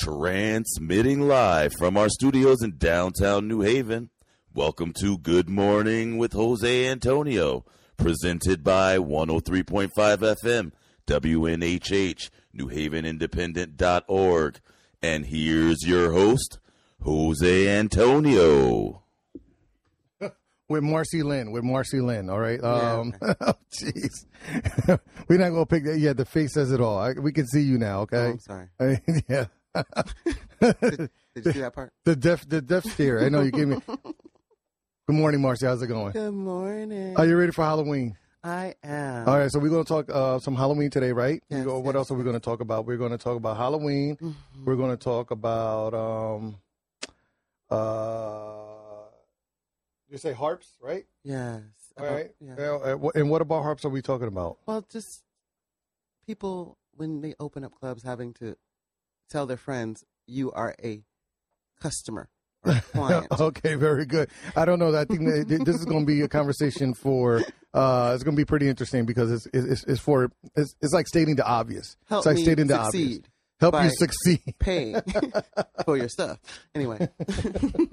Transmitting live from our studios in downtown New Haven. Welcome to Good Morning with Jose Antonio, presented by 103.5 FM, WNHH, NewHavenIndependent.org. And here's your host, Jose Antonio. with Marcy Lynn, with Marcy Lynn. All right. Um, oh, jeez, we're not gonna pick that. Yeah, the face says it all. I, we can see you now. Okay. Oh, I'm sorry. I yeah. Did you see that part? The deaf, the deaf stare. I know you gave me. Good morning, Marcy. How's it going? Good morning. Are you ready for Halloween? I am. All right, so we're going to talk uh, some Halloween today, right? Yes, You go- what yes, else are we going to talk about? We're going to talk about Halloween. Mhm. We're going to talk about um, uh, you say harps, right? Yes. All about- right. yeah. Yeah, uh, and what about harps are we talking about? Well, just people when they open up clubs having to tell their friends you are a customer or a client. okay, very good. I don't know. I think that this is going to be a conversation for. Uh, it's going to be pretty interesting because it's it's, it's for it's, it's like stating the obvious. Help it's like me stating the obvious. succeed. Help you succeed. Pay for your stuff. Anyway. Did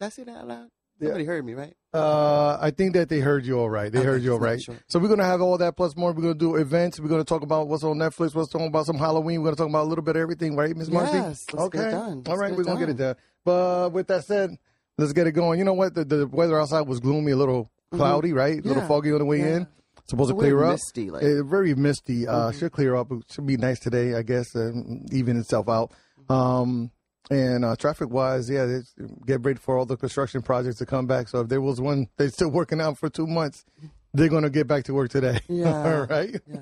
I say that out loud? Yeah. Somebody heard me, right? Uh, I think that they heard you all right. They Okay, heard you all right. sure. So we're gonna have all that plus more. We're gonna do events. We're gonna talk about what's on Netflix. What's talking about some Halloween. We're gonna talk about a little bit of everything, right, Miss Marcy? Yes, let's okay. get it done. Let's right, we're it gonna get it done. But with that said, let's get it going. You know what? The, the weather outside was gloomy, a little cloudy, right? A little Mm-hmm. Yeah, foggy on the way yeah. in. Supposed to little clear up. misty, like- Uh, very misty. Uh, Mm-hmm. Should clear up. It should be nice today, I guess. Uh, even itself out. Um, and uh, traffic wise, yeah, get ready for all the construction projects to come back. So if there was one they're still working out for two months, they're gonna get back to work today. Yeah. all right. Yeah.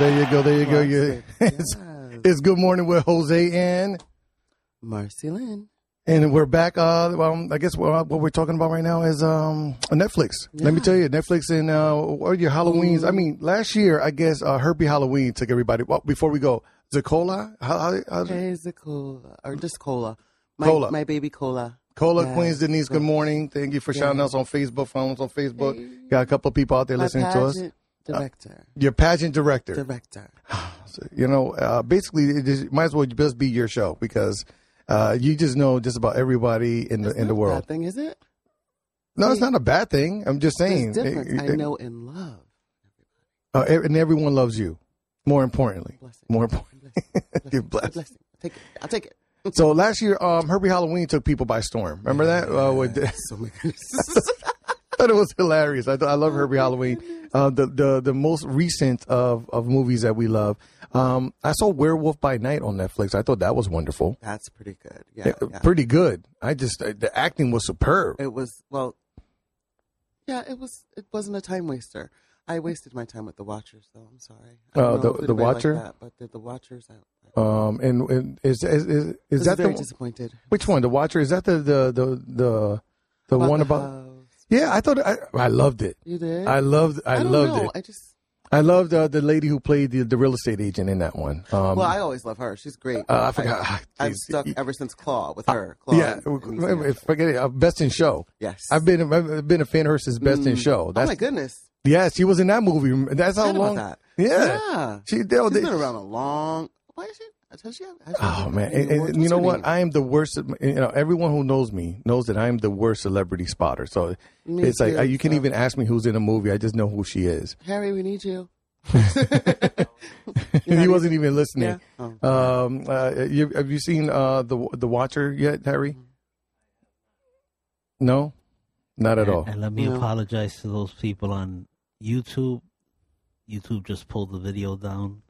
There you go. There you go. You. It's, it's good morning with Jose and Marcy Lynn. and we're back. Uh, well, I guess what, what we're talking about right now is um Netflix. Let me tell you, Netflix and uh, what are your Halloweens? I mean, last year I guess uh, Hubie Halloween took everybody. Well, before we go, Zacola, how, how, how, Hey, is it cola or just cola? My, Cola. My baby cola. Cola. Queens Denise. Good morning. Thank you for shouting us on Facebook. Follow us on Facebook. Hey. Got a couple of people out there My listening to us. Pageant director. Your pageant director. Director. So, you know, uh, basically, it might as well just be your show because uh, you just know just about everybody in the in the world. Bad thing, is it? No, it's not a bad thing. I'm just saying. Difference. it- I know and love. uh, and everyone loves you. More importantly, Blessing. more important. You're blessed. Blessing. Take it. I'll take it. So last year, um, Hubie Halloween took people by storm. Remember that? Uh, with, So. thought it was hilarious. I, I love Hubie Halloween. Uh, the the the most recent of of movies that we love. Um, I saw Werewolf by Night on Netflix. I thought that was wonderful. That's pretty good. Yeah, Uh, yeah. Pretty good. I just uh, the acting was superb. It was well. Yeah, it was. It wasn't a time waster. I wasted my time with the Watchers, though. I'm sorry. Oh, Uh, the- the Watcher? that, but the, the Watchers. I, I Um, and, and is is is, is that very the disappointed. which one? The Watcher? Is that the the the the, the one the about? Yeah, I thought I, I loved it. You did. I loved I, don't loved know. it. I just. I loved uh, the lady who played the, the real estate agent in that one. Um, Well, I always love her. She's great. uh, I forgot. I, I've geez. stuck ever since Claw with her. Claw yeah, and- and forget it. Uh, Best in Show. Yes. I've been I've been a fan of her since Best in Mm. Show. Oh my goodness. yes, she was in that movie. That's how long. that. Yeah, Yeah. she. They, She's they, been around a long. Why is she? Has she, has she Oh man, and, and you know what? name? I am the worst. You know, everyone who knows me knows that I am the worst celebrity spotter. So Me it's like too, uh, you can so- even ask me who's in a movie. I just know who she is. Harry, we need you. he wasn't even listening. Yeah. Oh. Um, uh, you, have you seen uh, the the Watcher yet, Harry? No, not at and, all. And let me No. apologize to those people on YouTube. YouTube just pulled the video down.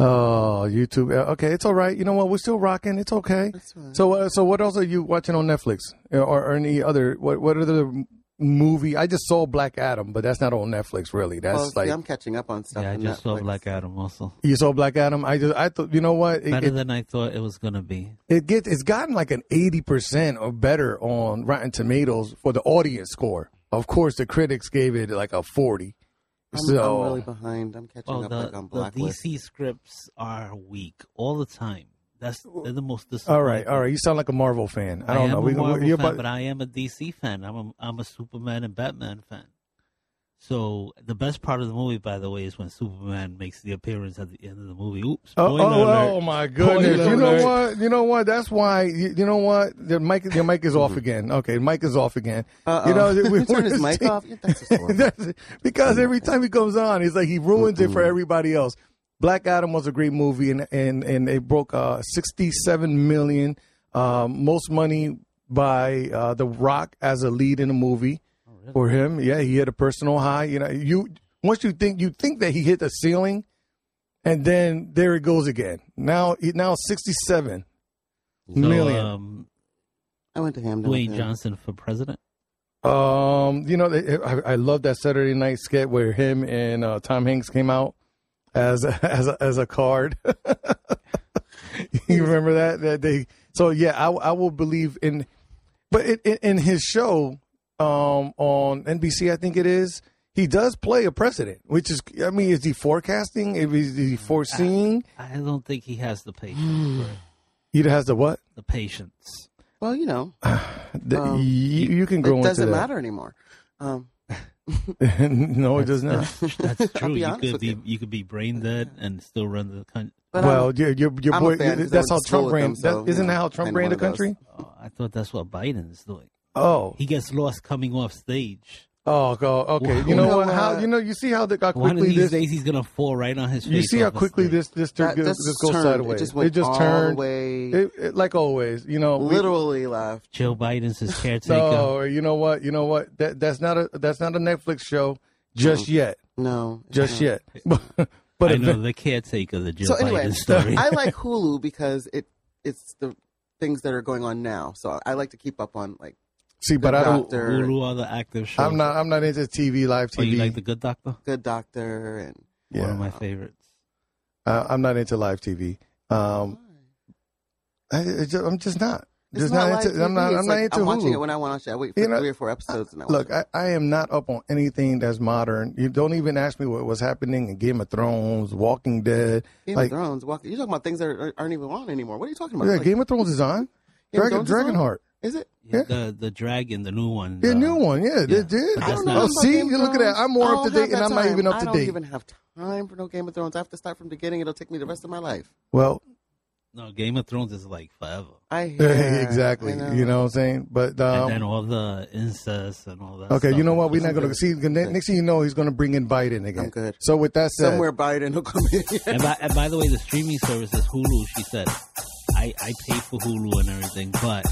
Oh, YouTube. Uh, Okay, it's all right. You know what? We're still rocking. It's okay. That's fine. So, uh, so what else are you watching on Netflix or, or any other? What what other movie? I just saw Black Adam, but that's not on Netflix, really. That's well, see, like I'm catching up on stuff. yeah, I on just saw Black Adam also. you saw Black Adam. I just I thought you know what it, Better it, than I thought it was gonna be. it gets it's gotten like an eighty percent or better on Rotten Tomatoes for the audience score. Of course, the critics gave it like a forty. I'm, so I'm really behind. I'm catching Well, up the, like on the DC scripts are weak all the time. That's they're the most all disappointing. right, all right. You sound like a Marvel fan. I I, don't am know. a We- we- Marvel you're fan, about- but I am a DC fan. I'm a I'm a Superman and Batman fan. So the best part of the movie, by the way, is when Superman makes the appearance at the end of the movie. Oops! Oh, oh, alert. oh my goodness! Spoiler You know alert. what? You know what? That's why. You, you know what? The mic, your mic is off again. Okay, mic is off again. Uh-oh. You know, we, Turn his mic off. That's. That's- because every time he comes on, he's like he ruins it for everybody else. Black Adam was a great movie, and and and it broke uh, sixty seven million, um, most money by uh, The Rock as a lead in a movie for him. Yeah, he hit a personal high. You know, you once you think you think that he hit the ceiling, and then there it goes again. Now now sixty seven So, million. Um, I went to Hamden. with Dwayne. Johnson for president. Um, you know, I, I love that Saturday night skit where him and uh, Tom Hanks came out as a, as a, as a card. you remember that? That they. So yeah, I, I will believe in, but in, in, in his show, um, on NBC, I think it is. He does play a president, which is, I mean, is he forecasting? Is he foreseeing? I don't think he has the patience. for it. He has the what? the patience. Well, you know, The, Um, you, you can go it doesn't into matter anymore. Um, that. no, it does not. That's, that's true. you could be you. you could be brain dead and still run the country. but well, I'm, your your, your boy. fan 'cause I That's how Trump with ran. them, so, that, isn't you that how Trump kinda ran the one of those. country? Oh, I thought that's what Biden's doing. Oh, He gets lost coming off stage. oh, go okay. You You know know what? what? How you know? You see how, the, how One of these this. days he's gonna fall right on his face. You see how quickly stage. this this that, this, this this goes turned. sideways. It just went all turned. away. It, it- like always, you know. we- literally left. Joe Biden's his caretaker. no, you know what? You know what? That that's not a that's not a Netflix show just yet, No, just not. yet. but but I know event- the caretaker, the Joe So anyway, Biden story. I like Hulu because it it's the things that are going on now. So I like to keep up on like see, but I don't. Doctor. Hulu are the active shows. I'm not. I'm not into TV live Oh, TV. you like the Good Doctor? Good Doctor and One Yeah. of my favorites. Uh, I'm not into live TV. Um, I, it's just, I'm just not. It's Just not not, like into. I'm not. It's I'm not like into I'm watching Hulu. it when I want to. I wait for You know, three or four episodes. and I watch Look, it. I, I am not up on anything that's modern. You don't even ask me what was happening in Game of Thrones, Walking Dead. Game like- of Thrones. Walk, you're talking about things that are, aren't even on anymore. What are you talking about? Yeah, Like, Game of Thrones is on. Game of Dragon, Thrones is on? Dragonheart. Is it? Yeah, Yeah. The the dragon, the new one. Yeah, the- new one. Yeah, yeah. they did. I don't know Oh, see, you look at that. I'm more up to date, have and I'm not even up to date. I don't even have time for no Game of Thrones. I have to start from the beginning. It'll take me the rest of my life. Well, No, Game of Thrones is like forever. I hear, exactly. I know. You know what I'm saying? But and then um, all the incest and all that. okay, stuff. you know what? We're not going to see. ne- Next thing you know, he's going to bring in Biden again. I'm good. So with that said, Somewhere Biden will come in. And by, and by the way, the streaming service is Hulu. She said, I, I pay for Hulu and everything, but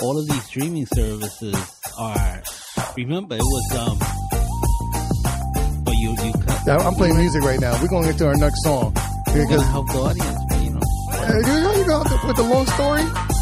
all of these streaming services are. Remember, it was um. But you you cut. I'm playing music right now. We're going to get to our next song You're because gonna help the audience, you know, uh, you know you the- with the long story.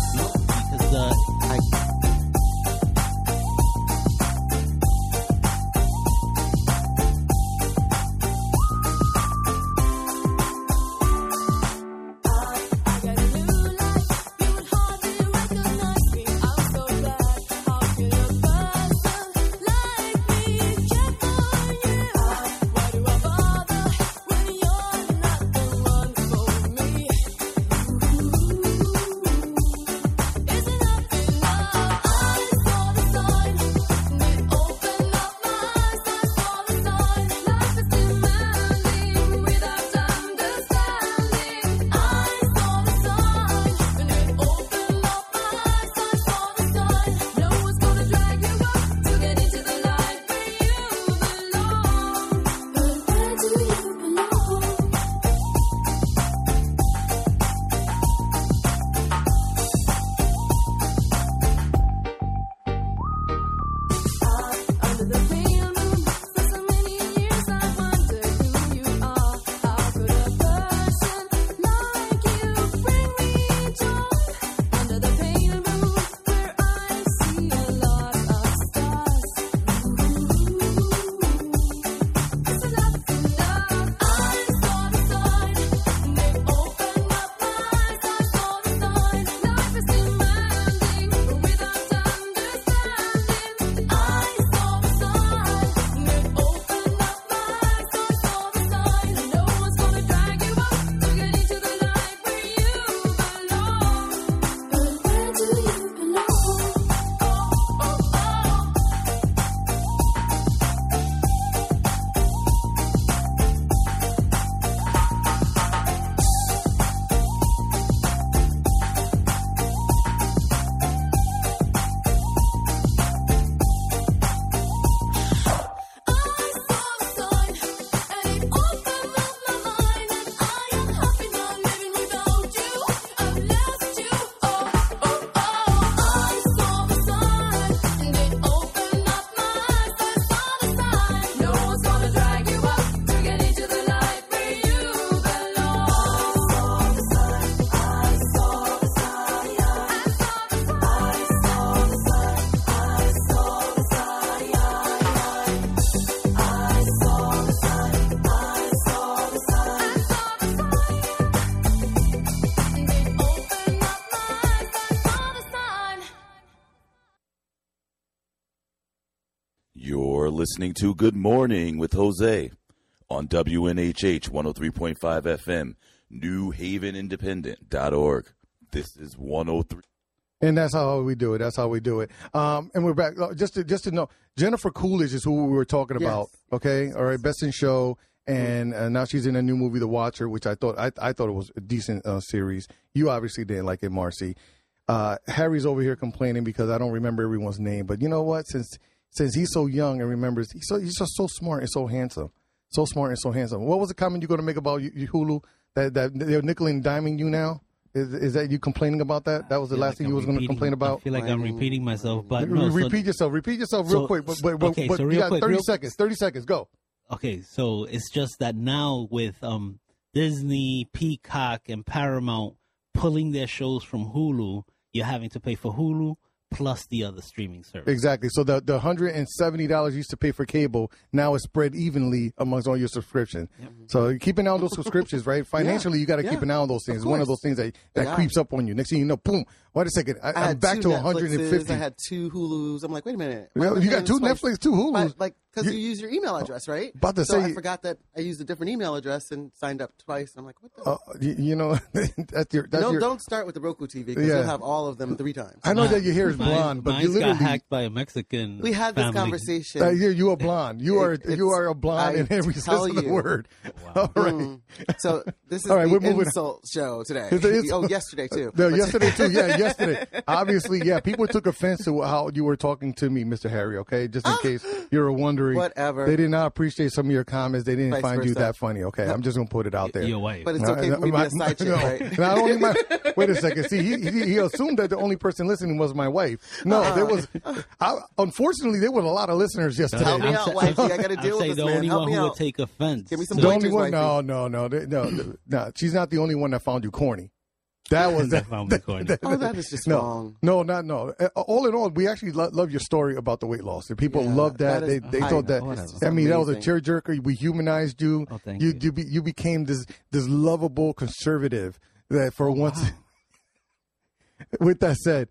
Listening to Good Morning with Jose on WNHH 103.5 FM, New Haven Independent.org. This is 103. And that's how we do it. That's how we do it. Um, and we're back. Uh, Just to just to know, Jennifer Coolidge is who we were talking Yes. about. Okay, all right, Best in Show, and uh, now she's in a new movie, The Watcher, which I thought I, I thought it was a decent uh, series. You obviously didn't like it, Marcy. Uh, Harry's over here complaining because I don't remember everyone's name. But you know what? Since since he's so young and remembers, he's so he's just so smart and so handsome, so smart and so handsome. What was the comment you're going to make about you, you Hulu that that they're nickel and diming you now? Is, is that you complaining about that? That was the last like thing I'm you was going to complain about. I feel like I'm repeating myself, but Re- no. so- repeat yourself. Repeat yourself real so- quick. But, but, but, okay, but so you real got quick, 30 real- seconds. 30 seconds. Go. okay, so it's just that now with um Disney, Peacock, and Paramount pulling their shows from Hulu, you're having to pay for Hulu, plus the other streaming service. Exactly. So the the hundred and seventy dollars you used to pay for cable now is spread evenly amongst all your subscriptions. So keeping on those subscriptions, right? Financially, you got to Yeah. keep an eye on those things. It's one of those things that that Yeah. creeps up on you. Next thing you know, boom. Wait a second, I, I I'm back to one hundred and I had two Hulus. I'm like, wait a minute. Yeah, am I you got two? Netflix, two Hulus. Like, because You- you, use your email address, right? About to so say- I forgot that I used a different email address and signed up twice. I'm like, what the? Uh, you, you know, that's your. That's don't, your. don't start with the Roku TV because Yeah. you'll have all of them three times. I know that is Mine- blonde, but you mine's got hacked by a Mexican. we had this family. conversation. Uh, you you are blonde. You are It- you are a blonde I in every sense tell of the you. word. All right. Mm. So this is All right, we're the moving- insult show today. It's the oh, yesterday too. No, yesterday too. Yeah, yesterday. Obviously, yeah. People took offense to how you were talking to me, Mr. Harry. Okay, just in case you were wondering. Whatever. They did not appreciate some of your comments. They didn't Vice find you that funny. Okay, I'm just gonna put it out there. Your wife. But it's okay no, for me to be a side chick, no. right? Not only my. Wait a second. See, he, he he assumed that the only person listening was my wife. No, Uh-uh. there was. I, unfortunately, there was a lot of listeners yesterday. Help me I'm out, sa- wifey. I got to I'm deal with saying this the man. only Help one me who would take offense. Give me some The only one, no, no, no, no, no, no. She's not the only one that found you corny. That was That found me corny. Oh, that is just no, wrong. no, not no. Uh, All in all, we actually lo- love your story about the weight loss. And people Yeah, loved that. that they they I thought know, that. whatever. I mean, that was a Amazing. tearjerker. We humanized you. Oh, thank you. you. You, be, you became this this lovable conservative. That for once. With that said,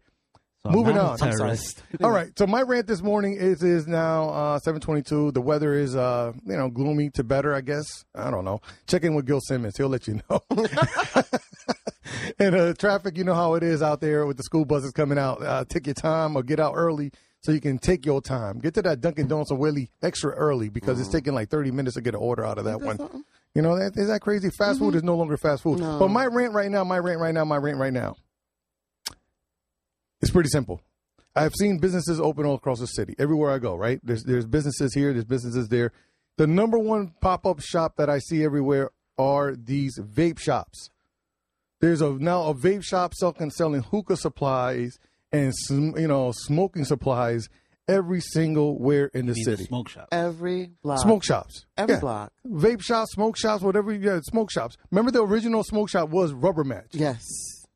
So I'm moving not a on. I'm sorry. terrorist. all right. So my rant this morning is is now uh, seven twenty two. The weather is uh you know gloomy to better. I guess I don't know. Check in with Gil Simmons. He'll let you know. and uh, traffic, you know how it is out there with the school buses coming out. Uh, take your time or get out early so you can take your time. Get to that Dunkin' Donuts or Willie extra early because it's taking like thirty minutes to get an order out of that one. You know that is that crazy? Fast food is no longer fast food. But my rant right now, my rant right now, my rant right now. It's pretty simple. I've seen businesses open all across the city, everywhere I go. Right? There's there's businesses here, there's businesses there. The number one pop up shop that I see everywhere are these vape shops. There's a now a vape shop selling selling hookah supplies and sm- you know smoking supplies every single where in the I the city. smoke shop. Every block. Smoke shops. Every Yeah. block. Vape shops, smoke shops, whatever. Yeah, smoke shops. Remember the original smoke shop was Rubber Match, Yes.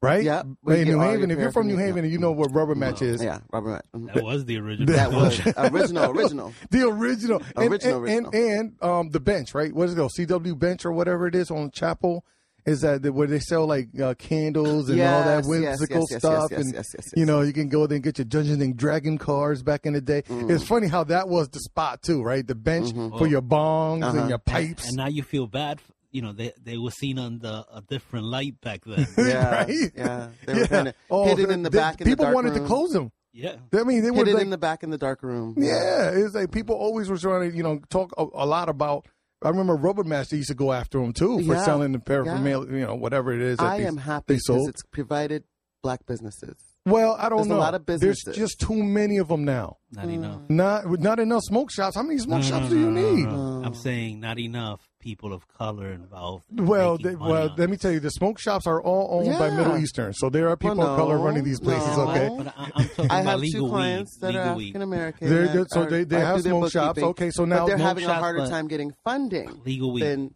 Right? Yeah. We In New Haven, if you're from New. Haven and you know what Rubber Match is, Yeah, Robert. Matt. Mhm. That was the original. That smoke was original, original. the original, and, Original, and, and, and um, the bench, right? What is it called? CW Bench or whatever it is on Chapel. Is that the- where they sell like uh, candles and all that Yes, yes, whimsical yes, yes, stuff? yes, and yes, yes, yes, you know, you can go there and get your Dungeons and Dragon cards back in the day. Mm. It's funny how that was the spot too, right? The bench Mm-hmm. for your bongs Uh-huh. and your pipes. And now you feel bad. F- You know, they they were seen under a different light back then. Yeah, right? yeah. They were kind of Oh, hidden in the they- back. In people the dark wanted room. to close them. yeah. I mean, they were Hidden like, in the back in the dark room. Yeah, it's like people always were trying to, you know, talk a, a lot about. I remember Rubber Master used to go after them too for Yeah, selling the paraphernalia, you know, whatever it is. That I they, am happy because it's provided black businesses. Well, I don't There's a know. lot of There's just too many of them now. Not mm. enough. Not not enough smoke shops. How many smoke No, shops no, do you no, no, need? no. I'm saying not enough people of color involved. in Well, they, well, on let me tell you, the smoke shops are all owned by Middle Eastern, so there are people Well, of color running these places. no. Okay, But I, I'm talking I about have legal two clients weed. that are legal weed. African American. They're that good. So are- they- they I have their smoke shops. Okay, so now but they're smoke having a harder time getting funding Legal weed. than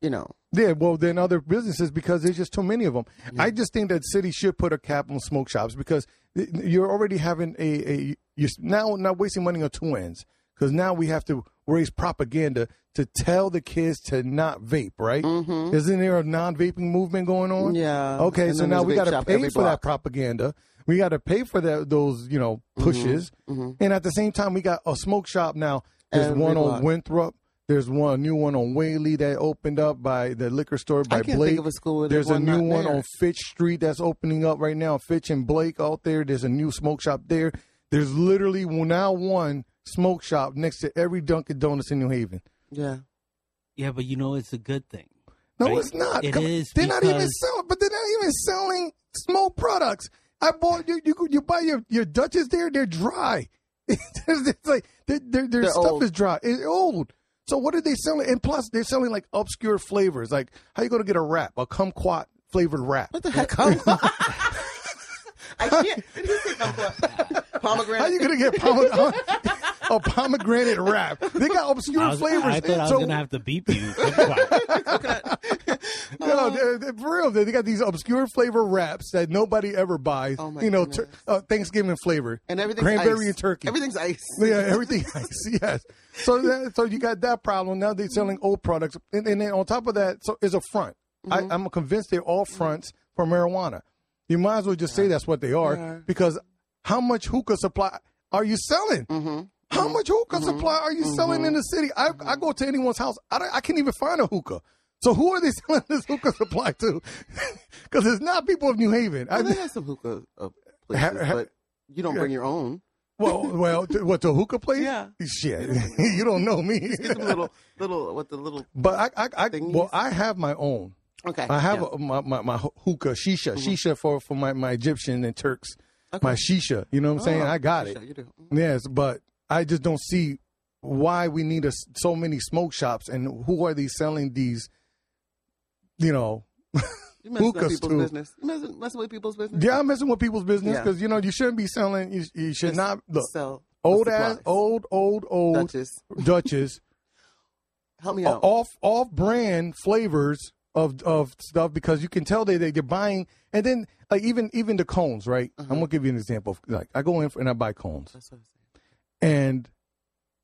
you know. Yeah, well, then other businesses because there's just too many of them. I just think that city should put a cap on smoke shops because you're already having a, a you're now not wasting money on two ends because now we have to raise propaganda to tell the kids to not vape, right? Mm-hmm. Isn't there a non-vaping movement going on? Yeah. Okay, And so now we got to pay for that propaganda. We got to pay for that those you know Mm-hmm. pushes, and at the same time we got a smoke shop now. There's Every one block. on Winthrop. There's one new one on Whalley that opened up by the liquor store by I can't Blake. think of a school where There's there's a new not one there. on Fitch Street that's opening up right now. Fitch and Blake out there. There's a new smoke shop there. There's literally now one smoke shop next to every Dunkin' Donuts in New Haven. Yeah. Yeah, but you know it's a good thing. No, Right? it's not. It Come is They're not even selling, but they're not even selling smoke products. I bought you. You, you buy your your Dutches there. They're dry. it's like their their, their stuff old. is dry. It's old. So what are they selling? And plus, they're selling like obscure flavors. Like how you gonna get a wrap, a kumquat flavored wrap? What the heck? Kumquat? I can't. Did he say kumquat? Pomegranate. How you gonna get pomegranate, a pomegranate wrap? They got obscure I, was, flavors. I thought I was So- gonna have to beep you. no, they're, they're for real. They got these obscure flavor wraps that nobody ever buys. Oh, my you know, uh, Thanksgiving flavor and everything. cranberry ice. and turkey. Everything's ice. Yeah, everything ice. Yes. So that, so you got that problem. Now they're selling old products, and, and then on top of that, so is a front. Mm-hmm. I, I'm convinced they're all fronts for marijuana. You might as well just say that's what they are Yeah. because how much hookah supply are you selling? Mm-hmm. How much hookah supply are you selling in the city? I, I go to anyone's house, I, don't- I can't even find a hookah. So who are they selling this hookah supply to? Because it's not people of New Haven. I, Well, they have some hookah uh, places, Ha- ha- but you don't bring your own. well, well, to, what to a hookah place? Yeah. Shit, you don't know me. Little, little, what the little. But I, I, I well, I have my own. Okay. I have yeah. Mm-hmm. a, my, my my hookah shisha shisha for for my my Egyptian and Turks. Okay. My shisha, you know what I'm saying? Oh, I got sure, it. You do. Yes, but I just don't see why we need a, so many smoke shops and who are these selling these? You know, You messing Hookahs, people's too. business. You messing, messing with people's business. yeah, I'm messing with people's business because you know you shouldn't be selling. You, you should Just not look sell old supplies. ass old old old Duchess. Dutchess Help me out. off off brand flavors of of stuff because you can tell they they- they're buying and then like even even the cones right Uh-huh. i'm gonna give you an example of, like i go in for, and i buy cones That's what I'm saying. and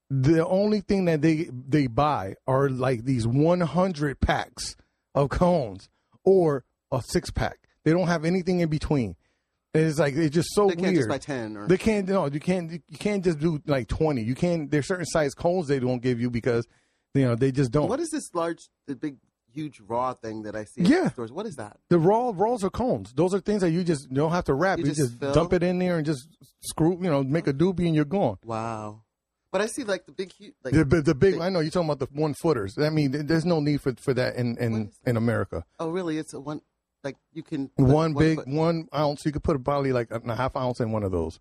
the only thing that they they buy are like these 100 packs of cones or a six pack they don't have anything in between and it's like it's just so They can't weird just buy ten or they can't no you can't you can't just do like 20 you can't there's certain size cones they don't give you because you know they just don't What is this large, the big, huge raw thing that I see? Yeah. Stores? What is that? The raw rolls are cones. Those are things that you just don't have to wrap. You You, just just, dump it in there and just screw, you know, make a doobie and you're gone. Wow. But I see like the big, huge, like The, the, the big, I know you're talking about the one footers. I mean, there's no need for, for that in, in, that? in America. oh really? It's a one, like you can put One big, foot- one ounce. You could put probably like a, a half ounce in one of those.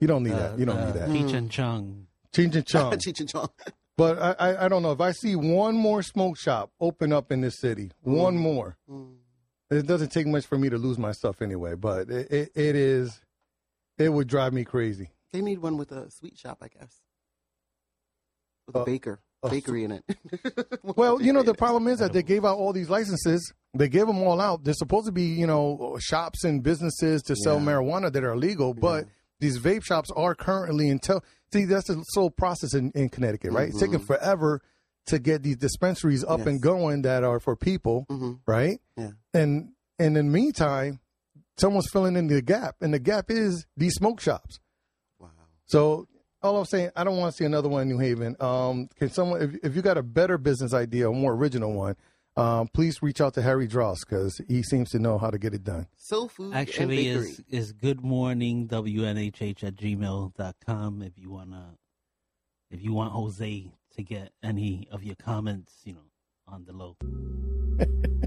You don't need that. You don't Uh, need that. Cheech and Chong. Cheech and Chong. Cheech and Chong. but I, I, I don't know. If I see one more smoke shop open up in this city, one more, Mm. it doesn't take much for me to lose my stuff anyway. But it, it, it is, it would drive me crazy. They need one with a sweet shop, I guess, with a Uh, baker, uh, bakery in it. Well, you know, the problem is that they gave out all these licenses. They gave them all out. They're supposed to be, you know, shops and businesses to sell Yeah. marijuana that are legal, but these vape shops are currently until see that's the slow process in, in Connecticut, right? It's taking forever to get these dispensaries up Yes. and going that are for people. Mhm. right? Yeah. And and in the meantime, someone's filling in the gap, and the gap is these smoke shops. Wow. So all I'm saying, I don't want to see another one in New Haven. Um, can someone, if, if you got a better business idea, a more original one, um, please reach out to Harry Dross because he seems to know how to get it done. Soul food Actually, and is is good morning WNHH at gmail.com if you wanna if you want Jose to get any of your comments, you know, on the low.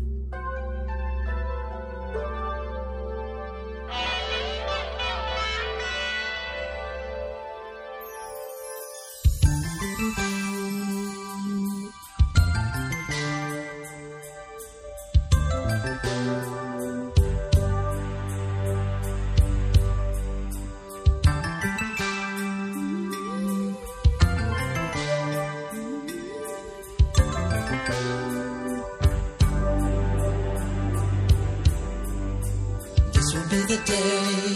day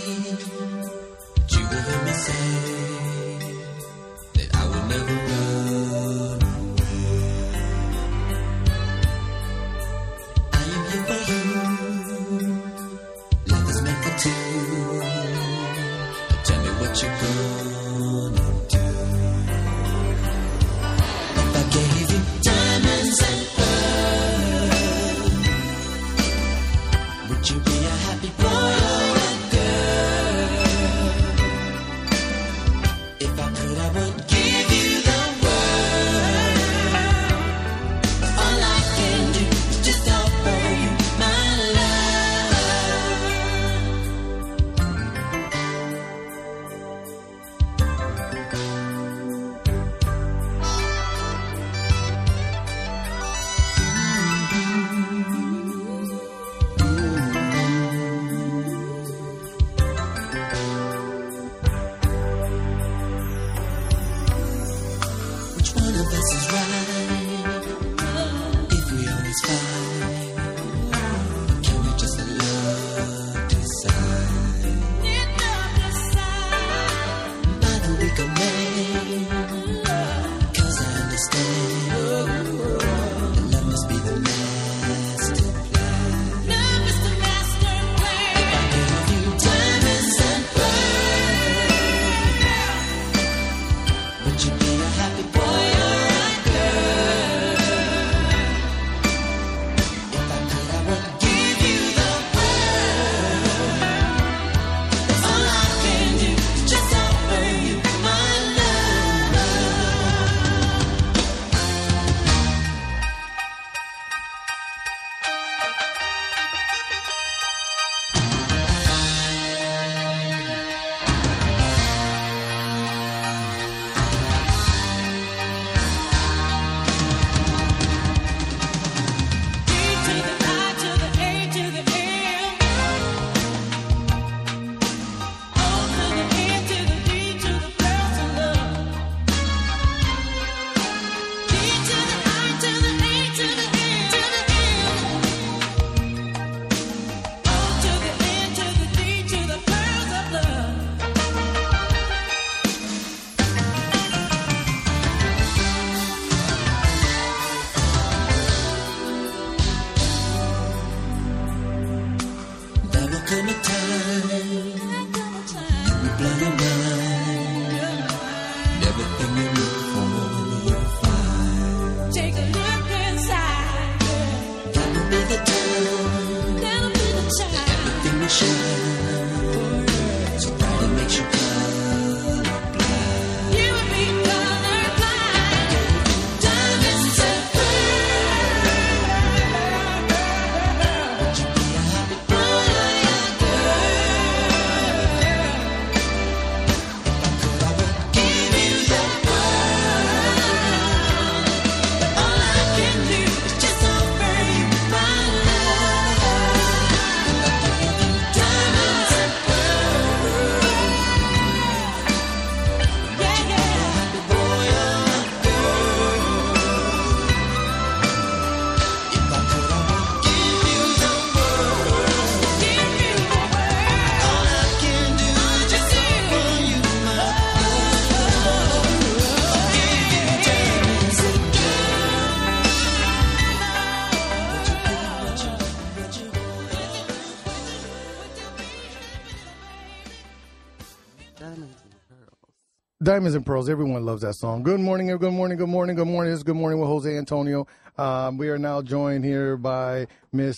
Diamonds and Pearls. Everyone loves that song. Good morning, good morning, good morning, good morning. This is Good Morning with Jose Antonio. Um, we are now joined here by Miss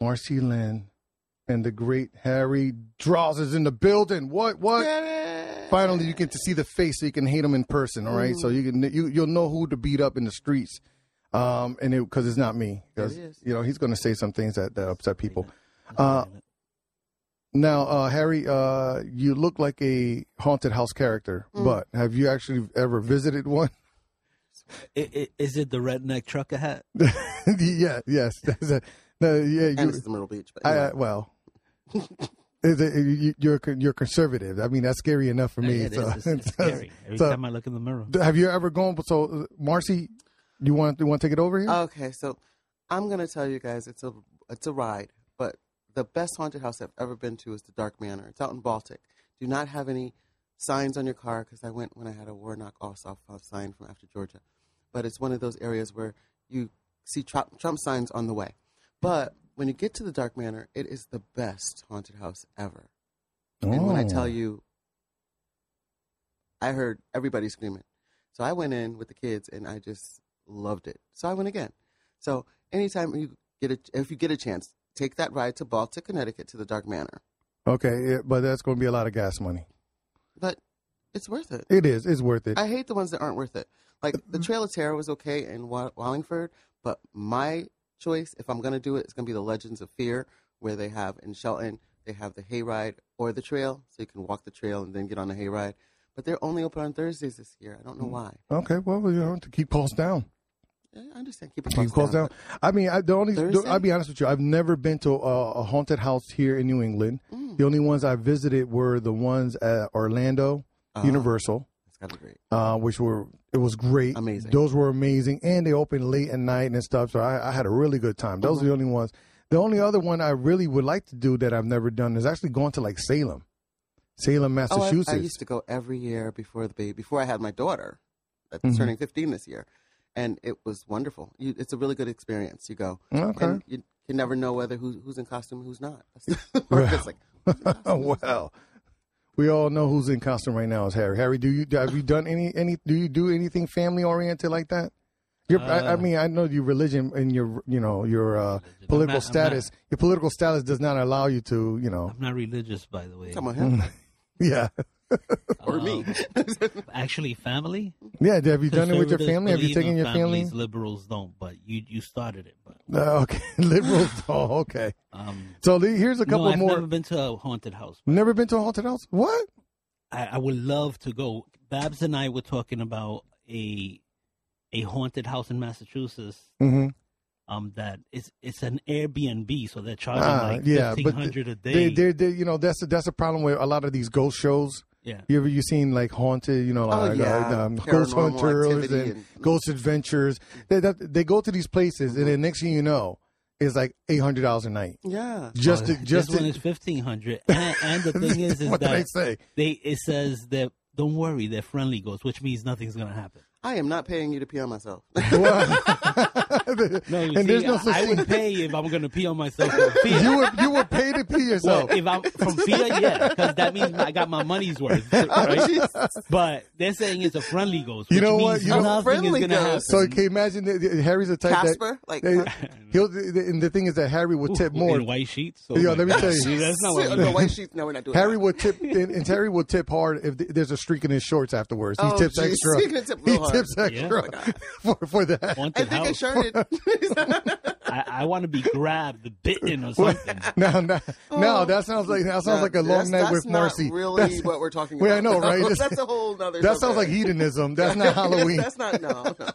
Marcy Lynn and the great Harry Draws is in the building. What? What? Finally, you get to see the face so you can hate him in person. All right, so you can you you'll know who to beat up in the streets. Um, and because it's not me, It is. you know he's going to say some things that, that upset people. Uh, now, uh, Harry, uh, you look like a haunted house character, but have you actually ever visited one? I- I- Is it the redneck trucker hat? yeah, yes. That's a, no, yeah, And you, it's the Myrtle Beach. But I, anyway. uh, well, is it, you, you're you're conservative. I mean, that's scary enough for me. It is. so, It's, it's scary. Every so- time I look in the mirror. have you ever gone? So, uh, Marcy, you want you want to take it over here? Okay, so I'm gonna tell you guys it's a it's a ride, but the best haunted house I've ever been to is the Dark Manor. It's out in Baltic. Do not have any signs on your car because I went when I had a Warnock off off sign from after Georgia, but it's one of those areas where you see Trump, Trump signs on the way. But when you get to the Dark Manor, it is the best haunted house ever. And when I Oh. tell you, I heard everybody screaming. So I went in with the kids and I just loved it. So I went again. So anytime you get a, if you get a chance, take that ride to Baltic, Connecticut to the Dark Manor. okay, yeah, but that's going to be a lot of gas money. But it's worth it. It is. It's worth it. I hate the ones that aren't worth it. Like the Mm-hmm. Trail of Terror was okay in Wallingford, but my choice, if I'm going to do it, it's going to be the Legends of Fear, where they have in Shelton, they have the hayride or the trail, so you can walk the trail and then get on the hayride. But they're only open on Thursdays this year. I don't Mm. know why. okay, well, you know, to keep costs down. I understand. Keep it costs down. I mean, I, the only Thursday? I'll be honest with you. I've never been to a, a haunted house here in New England. Mm. The only ones I visited were the ones at Orlando Uh-huh. Universal, It's got to be great. uh, which were it was great. Amazing. Those were amazing, and they opened late at night and stuff. So I, I had a really good time. Those Mm-hmm. are the only ones. The only other one I really would like to do that I've never done is actually going to like Salem, Salem, Oh, I, Massachusetts. I used to go every year before the baby, before I had my daughter, that's Mhm. turning 15 this year, and it was wonderful. You, it's a really good experience. You go, Okay. and you can never know whether who, who's in costume, who's not. That's it's like, who's in costume, who's not? well, we all know who's in costume right now is Harry. Harry, do you have you done any any do you do anything family oriented like that? Your, I, I Uh, mean, I know your religion and your you know your uh, political not- I'm status. Your political status does not allow you to you know. I'm not religious, by the way. Come on, him Yeah, or me. Actually, family. yeah. Have you done it with your family? Have you taken in your family? Liberals don't, but you you started it. But Uh, okay, liberals. Oh, okay. um, So the, here's a couple no, I've more. never been to a haunted house. Never been to a haunted house? What? I, I would love to go. Babs and I were talking about a a haunted house in Massachusetts. hmm Um, that it's it's an Airbnb, so they're charging Ah, like yeah, fifteen but hundred a day. They, they, they, you know, that's a, that's a problem with a lot of these ghost shows. Yeah, You ever you seen like haunted, you know, Oh, like yeah. uh, um, ghost hunters and, and- ghost adventures? They that, they go to these places, and then next thing you know, it's like eight hundred dollars a night. Yeah. Just to, Well, just this one is fifteen hundred, and, and the thing is, is what did I say? they it says that don't worry, they're friendly ghosts, which means nothing's gonna happen. I am not paying you to pee on myself. No, you and see, there's no such I thing. would pay if I'm gonna pee on myself from. You would you would pay to pee Well, yourself. if I'm from fear, yeah, because that means I got my money's worth, Oh, right? but they're saying it's a friendly ghost. You know what? You know- nothing Friendly is gonna ghost. so can you imagine that that Harry's a type Casper, that like they, he'll. And the thing is that Harry would tip Ooh, more. in white sheets. So Yo, like, let me tell you. see, that's not what no, white sheets. No, we're not doing Harry that. would tip, and, and Harry would tip hard if there's a streak in his shorts afterwards. He Oh, tips geez. extra. He's tip he real hard. Tips extra Oh, for for that. I Haunted think I house. sharded. I, I want to be grabbed, bitten, or something. No, no, no. Oh, that sounds like that sounds like a long Oh. night that's with Marcy. Really That's- what we're talking Well, about. I know, right? that's a whole other. that sounds like hedonism. That's not Halloween. that's not no. no.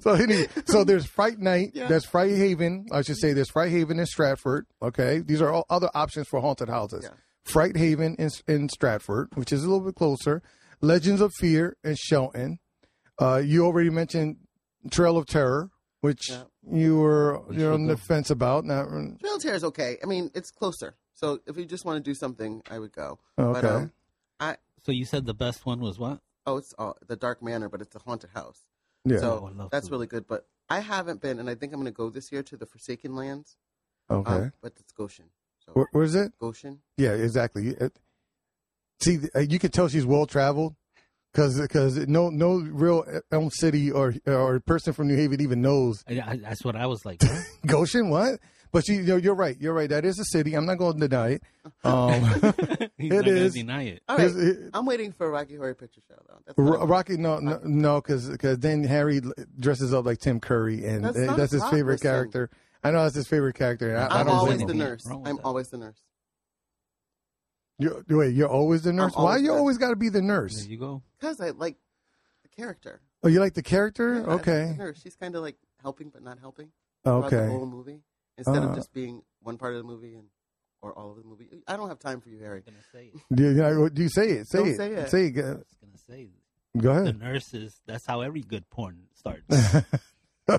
So anyway, so there's Fright Night, Yeah. there's Fright Haven. I should say there's Fright Haven in Stratford. Okay, these are all other options for haunted houses. Yeah. Fright Haven in in Stratford, which is a little bit closer. Legends of Fear in Shelton. Uh, you already mentioned Trail of Terror, which Yeah. you were We you're should on the fence about. Not Trail of Terror is okay. I mean, it's closer. So if you just want to do something, I would go. okay. But, um, I So you said the best one was what? oh, it's uh, the Dark Manor, but it's a haunted house. yeah. So Oh, I love that's to. really good. But I haven't been, and I think I'm going to go this year to the Forsaken Lands. okay. Um, but it's Goshen. So Where, where's it? Goshen. Yeah, exactly. It- see, uh, you can tell she's well traveled because no no real Elm City or or person from New Haven even knows I, I, that's what I was like. huh? Goshen. What? But she, you're, you're right. You're right. That is a city. I'm not going to deny it. Um, He's It not is. deny it. All right. It's- it- I'm waiting for a Rocky Horror Picture Show though. That's what I Rocky, no, no, no, because then Harry dresses up like Tim Curry, and That's that's, not that's his favorite character. I know that's his favorite character. and I, I I'm don't always the nurse. I'm that. always the nurse. You're, wait, you're always the nurse. Why always you the- always got to be the nurse? There you go. Because I like the character. Oh, you like the character? Yeah, I like okay, The nurse. She's kind of like helping but not helping throughout the okay. whole movie instead Uh. of just being one part of the movie and or all of the movie. I don't have time for you, Harry. I'm gonna say it. Do you, do you say it? Say Don't it. say it. Say it. I was gonna say it. Go ahead. the ahead. nurses. That's how every good porn starts.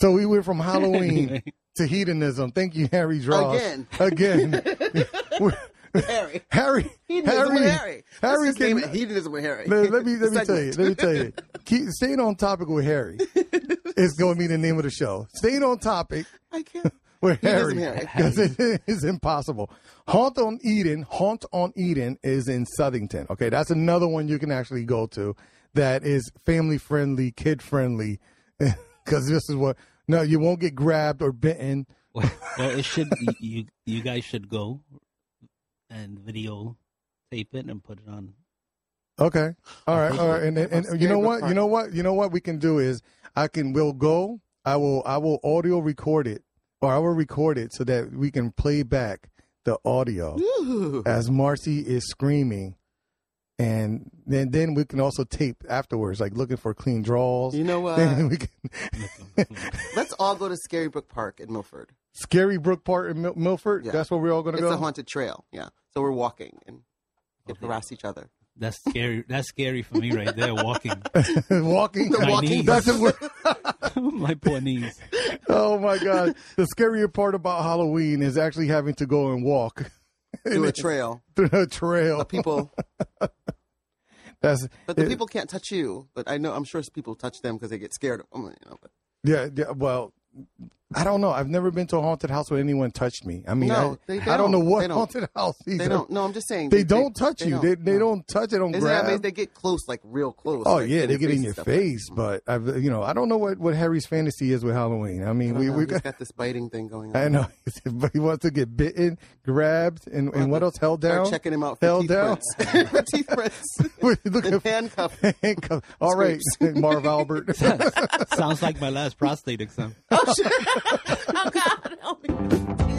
so we went from Halloween to hedonism. Thank you, Harry Draws. Again. Again. We're- Harry. Harry. Hedonism with Harry. Harry Let's just name can- it Hedonism with Harry. Let, let me let me tell you. Let me tell you. Keep staying on topic with Harry. It's going to be the name of the show. Staying on topic I can't. with Harry Harry. because it is impossible. Haunt on Eden. Haunt on Eden is in Southington. Okay, that's another one you can actually go to. That is family friendly, kid friendly. Because this is what. No, you won't get grabbed or bitten. well, well, it should. You, you you guys should go and video tape it and put it on. Okay. All right. All right. And and, and you know what? You know what? You know what we can do is I can we'll go. I will I will audio record it or I will record it so that we can play back the audio Ooh. as Marcy is screaming. And then then we can also tape afterwards, like looking for clean draws. You know then what? we can Let's all go to Scary Brook Park in Milford. Scary Brook Park in Mil- Milford. Yeah. That's where we're all gonna go. It's a haunted trail. Yeah. So we're walking and get Okay. harass each other. That's scary. That's scary for me right there. Walking, walking. The My walking. knees. That's it. my poor knees. Oh my god! The scarier part about Halloween is actually having to go and walk Do a trail. through a trail. But people, That's but the it- people can't touch you. But I know, I'm sure people touch them because they get scared. Of them, you know, but yeah, yeah. Well, I don't know. I've never been to a haunted house where anyone touched me. I mean, No, I, they I don't know don't. what They don't. haunted house. These they are. don't. No, I'm just saying They don't touch you. don't. They they No. don't touch. They don't Isn't that grab. amazing? They get close, like real close. Oh like, yeah, they get in your and stuff like face. But I've you know I don't know what what Harry's fantasy is with Halloween. I mean, I we don't know. we got. got this biting thing going on. I know, but he wants to get bitten, grabbed, and, and what else? Held down. checking him out for Held teeth down. prints. for teeth prints. Wait, Look handcuff. handcuff. All right, Marv Albert. Sounds like my last prostate exam. Oh shit! oh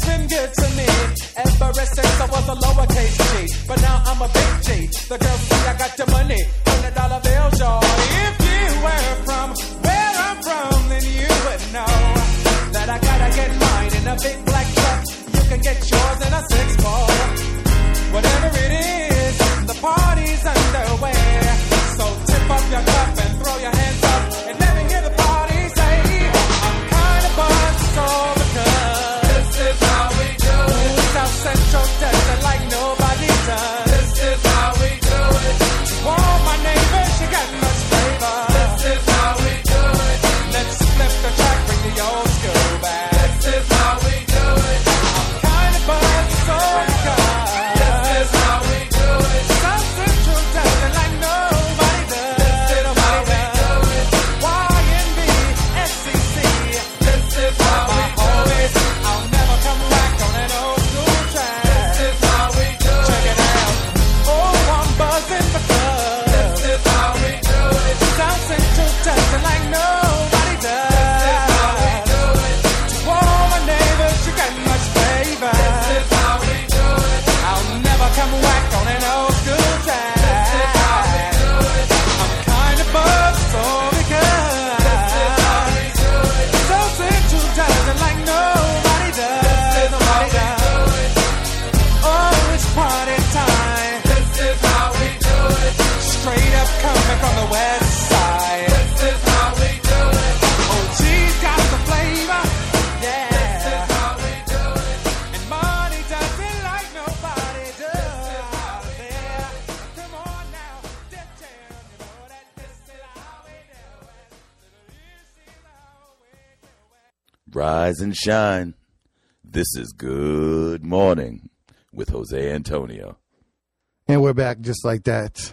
the hood's been good to me ever since I was a lowercase G. But now I'm a big G. The girls see I got your money, hundred dollar bills, y'all. If you were from where I'm from, then you would know that I gotta get mine in a big black truck. You can get yours in a six ball. Whatever it is, the party's underway. So tip up your cup Rise and shine. This is Good Morning with Jose Antonio. And we're back just like that.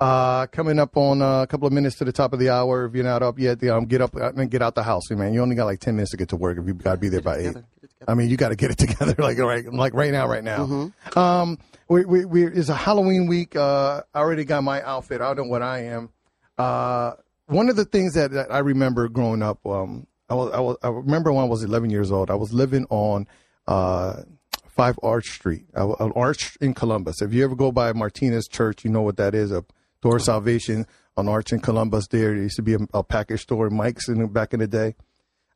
Uh, coming up on uh, a couple of minutes to the top of the hour. If you're not up yet, um, get up and get out the house, man. You only got like ten minutes to get to work. If you got to be there by eight. together. Get. I mean, you got to get it together, like right, like right now, right now. Um, we, we, we, it's a Halloween week. Uh, I already got my outfit. I don't know what I am. Uh, one of the things that, that I remember growing up, um, I was, I was, I remember when I was 11 years old. I was living on uh, Five Arch Street, uh, on Arch in Columbus. If you ever go by Martinez Church, you know what that is. A Door of Salvation on Arch in Columbus. There, there used to be a, a package store, Mike's, in the, back in the day.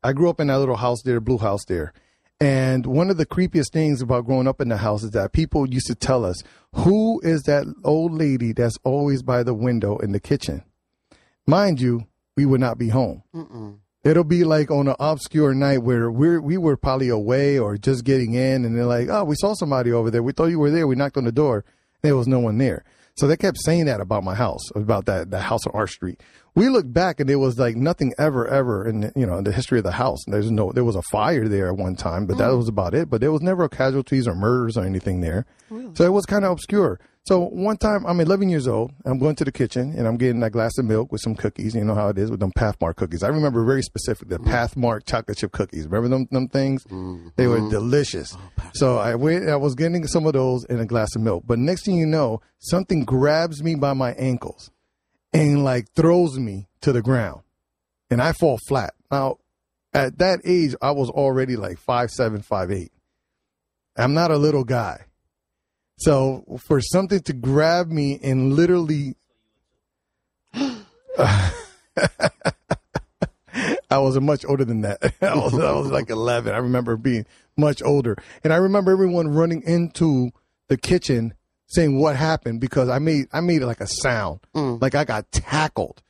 I grew up in that little house there, blue house there. And one of the creepiest things about growing up in the house is that people used to tell us, who is that old lady that's always by the window in the kitchen? Mind you, we would not be home. It'll be like on an obscure night where we're, we were probably away or just getting in, and they're like, oh, we saw somebody over there. We thought you were there. We knocked on the door. There was no one there. So they kept saying that about my house, about that, that house on our street. We looked back and it was like nothing ever, ever in you know in the history of the house. There's no there was a fire there at one time, but that mm. was about it. But there was never casualties or murders or anything there. So it was kind of obscure. So one time, I'm 11 years old. I'm going to the kitchen and I'm getting that glass of milk with some cookies. You know how it is with them Pathmark cookies. I remember very specific the mm. Pathmark chocolate chip cookies. Remember them them things? Mm-hmm. They were delicious. Oh, so I went. I was getting some of those in a glass of milk. But next thing you know, something grabs me by my ankles and like throws me to the ground, and I fall flat. Now, at that age, I was already like five seven, five eight. I'm not a little guy. So for something to grab me and literally, I was much older than that. I was, I was like 11. I remember being much older, and I remember everyone running into the kitchen saying what happened because I made I made like a sound, mm. like I got tackled.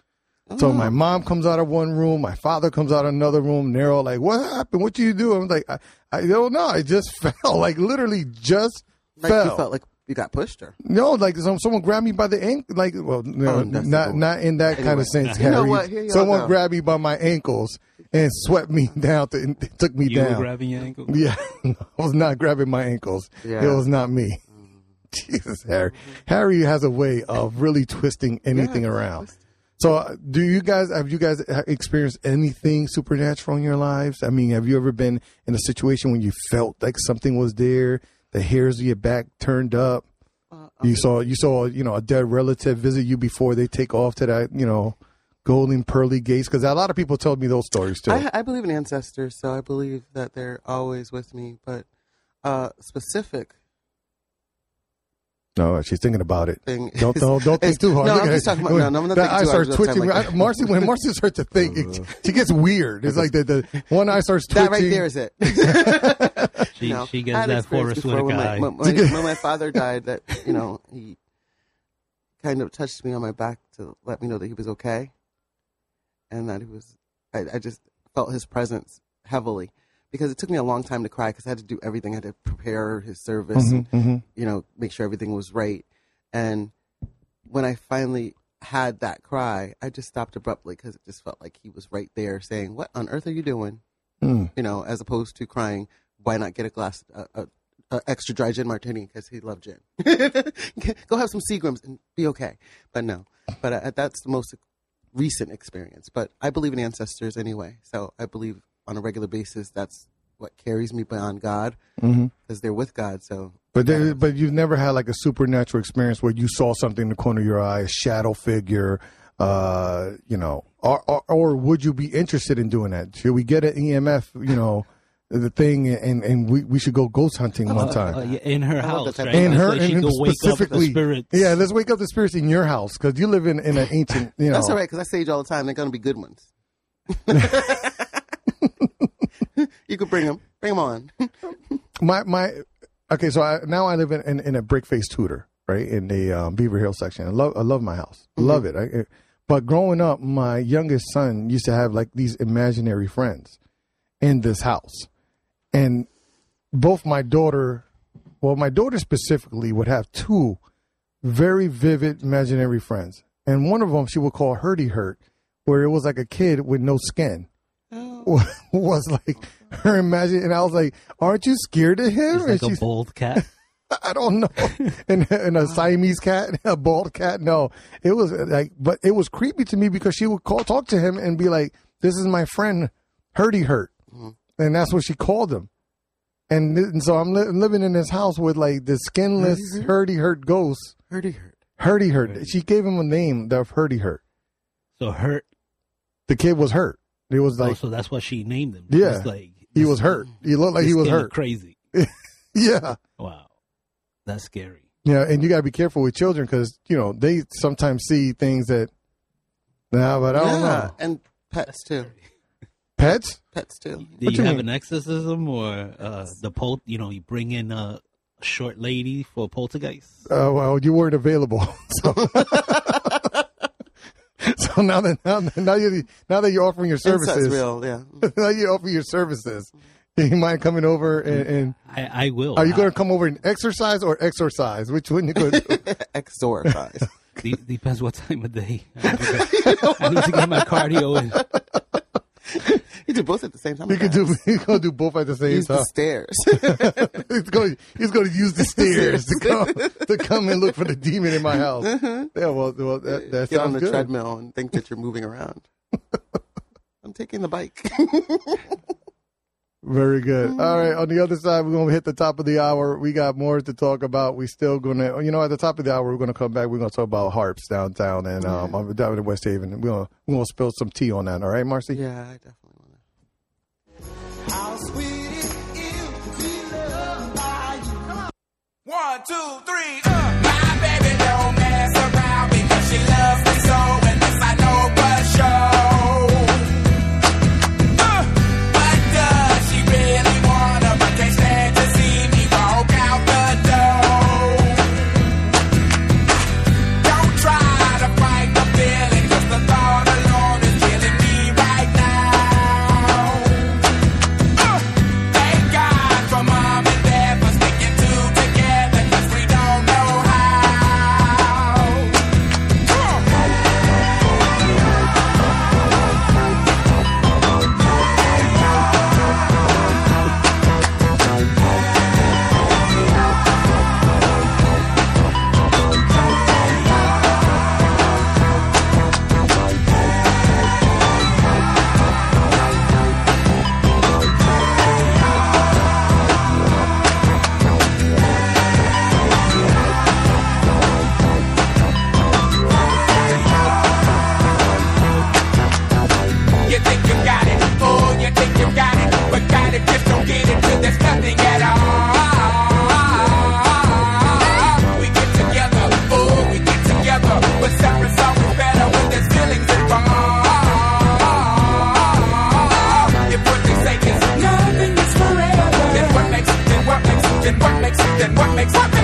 So oh. my mom comes out of one room, my father comes out of another room. And they're all like, "What happened? What did you do?" I'm like, "I, I don't know. I just fell. Like literally just Like fell." you felt like you got pushed her. No, like some, someone grabbed me by the ankle. Like, well, no, Oh, that's not not in that kind of sense. You know Harry. what? Here Someone go. grabbed me by my ankles and swept me down. To, took me You were down. grabbing your ankle. yeah, I was not grabbing my ankles. Yeah. It was not me. Jesus, Harry. Harry has a way of really twisting anything Yeah, around. So, uh, do you guys have you guys experienced anything supernatural in your lives? I mean, have you ever been in a situation when you felt like something was there, the hairs of your back turned up? Uh, You saw you saw you know a dead relative visit you before they take off to that you know golden pearly gates because a lot of people told me those stories too. I, I believe in ancestors, so I believe that they're always with me. But uh, specific no, she's thinking about it. thing. Don't don't, don't think too hard. No, Look I'm just talking about. No, no, I'm not that eye starts all the time twitching. like I- Marcy, when Marcy starts to think, it, she gets weird. It's like the, the one eye starts twitching. that right there is it. She, No, she gets that experience Forest before Whitaker when my, eye. when, when- when my father died. That you know he kind of touched me on my back to let me know that he was okay, and that he was. I, I just felt his presence heavily because it took me a long time to cry because I had to do everything. I had to prepare his service, and, Mhm, mhm. you know, make sure everything was right. And when I finally had that cry, I just stopped abruptly because it just felt like he was right there saying, "What on earth are you doing?" Mm. you know, as opposed to crying, why not get a glass, a, a, a extra dry gin martini because he loved gin. Go have some Seagrams and be okay. But no, but uh, that's the most recent experience. But I believe in ancestors anyway, so I believe on a regular basis that's what carries me beyond God because they're with God. So But there, but you've never had like a supernatural experience where you saw something in the corner of your eye, a shadow figure, uh, you know, or, or or would you be interested in doing that? Should we get an EMF, you know, the thing, and and we, we should go ghost hunting one time. Uh, yeah, in her house, right? in her, where she and wake up the specifically, yeah. Let's wake up the spirits in your house because you live in, in an ancient, you know. that's all right because I sage all the time. They're going to be good ones. you could bring them. Bring them on. my my okay so I, now i live in, in, in a brick face Tudor right in the um, beaver hill section. I love i love my house. Love it. I, it- but growing up my youngest son used to have like these imaginary friends in this house. And both my daughter well my daughter specifically would have two very vivid imaginary friends. And one of them she would call hurdy hurt where it was like a kid with no skin was like her imagine and I was like, Aren't you scared of him? It's like and a she's bald cat. I don't know. and, and a Siamese cat, a bald cat. No. It was uh, like but it was creepy to me because she would call talk to him and be like, This is my friend Hurdy Hurt. Mm-hmm. And that's what she called him. And, and so I'm li- living in this house with like the skinless Hurdy Hurt ghost. Hurdy hurt. Hurdy Hurt. She gave him a name, the Hurdy Hurt. So hurt. The kid was hurt. It was oh, like so that's what she named him. Yeah. It's like he was hurt. He looked like he was hurt. Crazy. Yeah. Wow, that's scary. Yeah, and you got to be careful with children because you know they sometimes see things that. Nah, but I don't yeah, know. and pets too. Pets? Pets too. Do What you you have mean? an exorcism or uh, the pol? You know, you bring in a short lady for a poltergeist. Uh, well, you weren't available. So, so now that now, now you now that you're offering your Inside's services, real, yeah. now you offer your services. You mind coming over and, and I, I will. are you going to come over and exercise or exercise? Which one you going to Exorcise. De- depends what time of day. I need, to get, you do both at the same time. He can do. He's gonna do both at the same use time. The stairs. he's going. He's going to use the stairs to come to come and look for the demon in my uh-huh. house. Yeah. Well, well that, that get on the good. treadmill and think that you're moving around. I'm taking the bike. Very good. Mm-hmm. All right. On the other side, we're going to hit the top of the hour. We got more to talk about. We still going to, you know, at the top of the hour, we're going to come back. We're going to talk about harps downtown and um, yeah. down in West Haven. We're going to, we're going to spill some tea on that. All right, Marcy? Yeah, I definitely want to. One, two, three, up. makes up.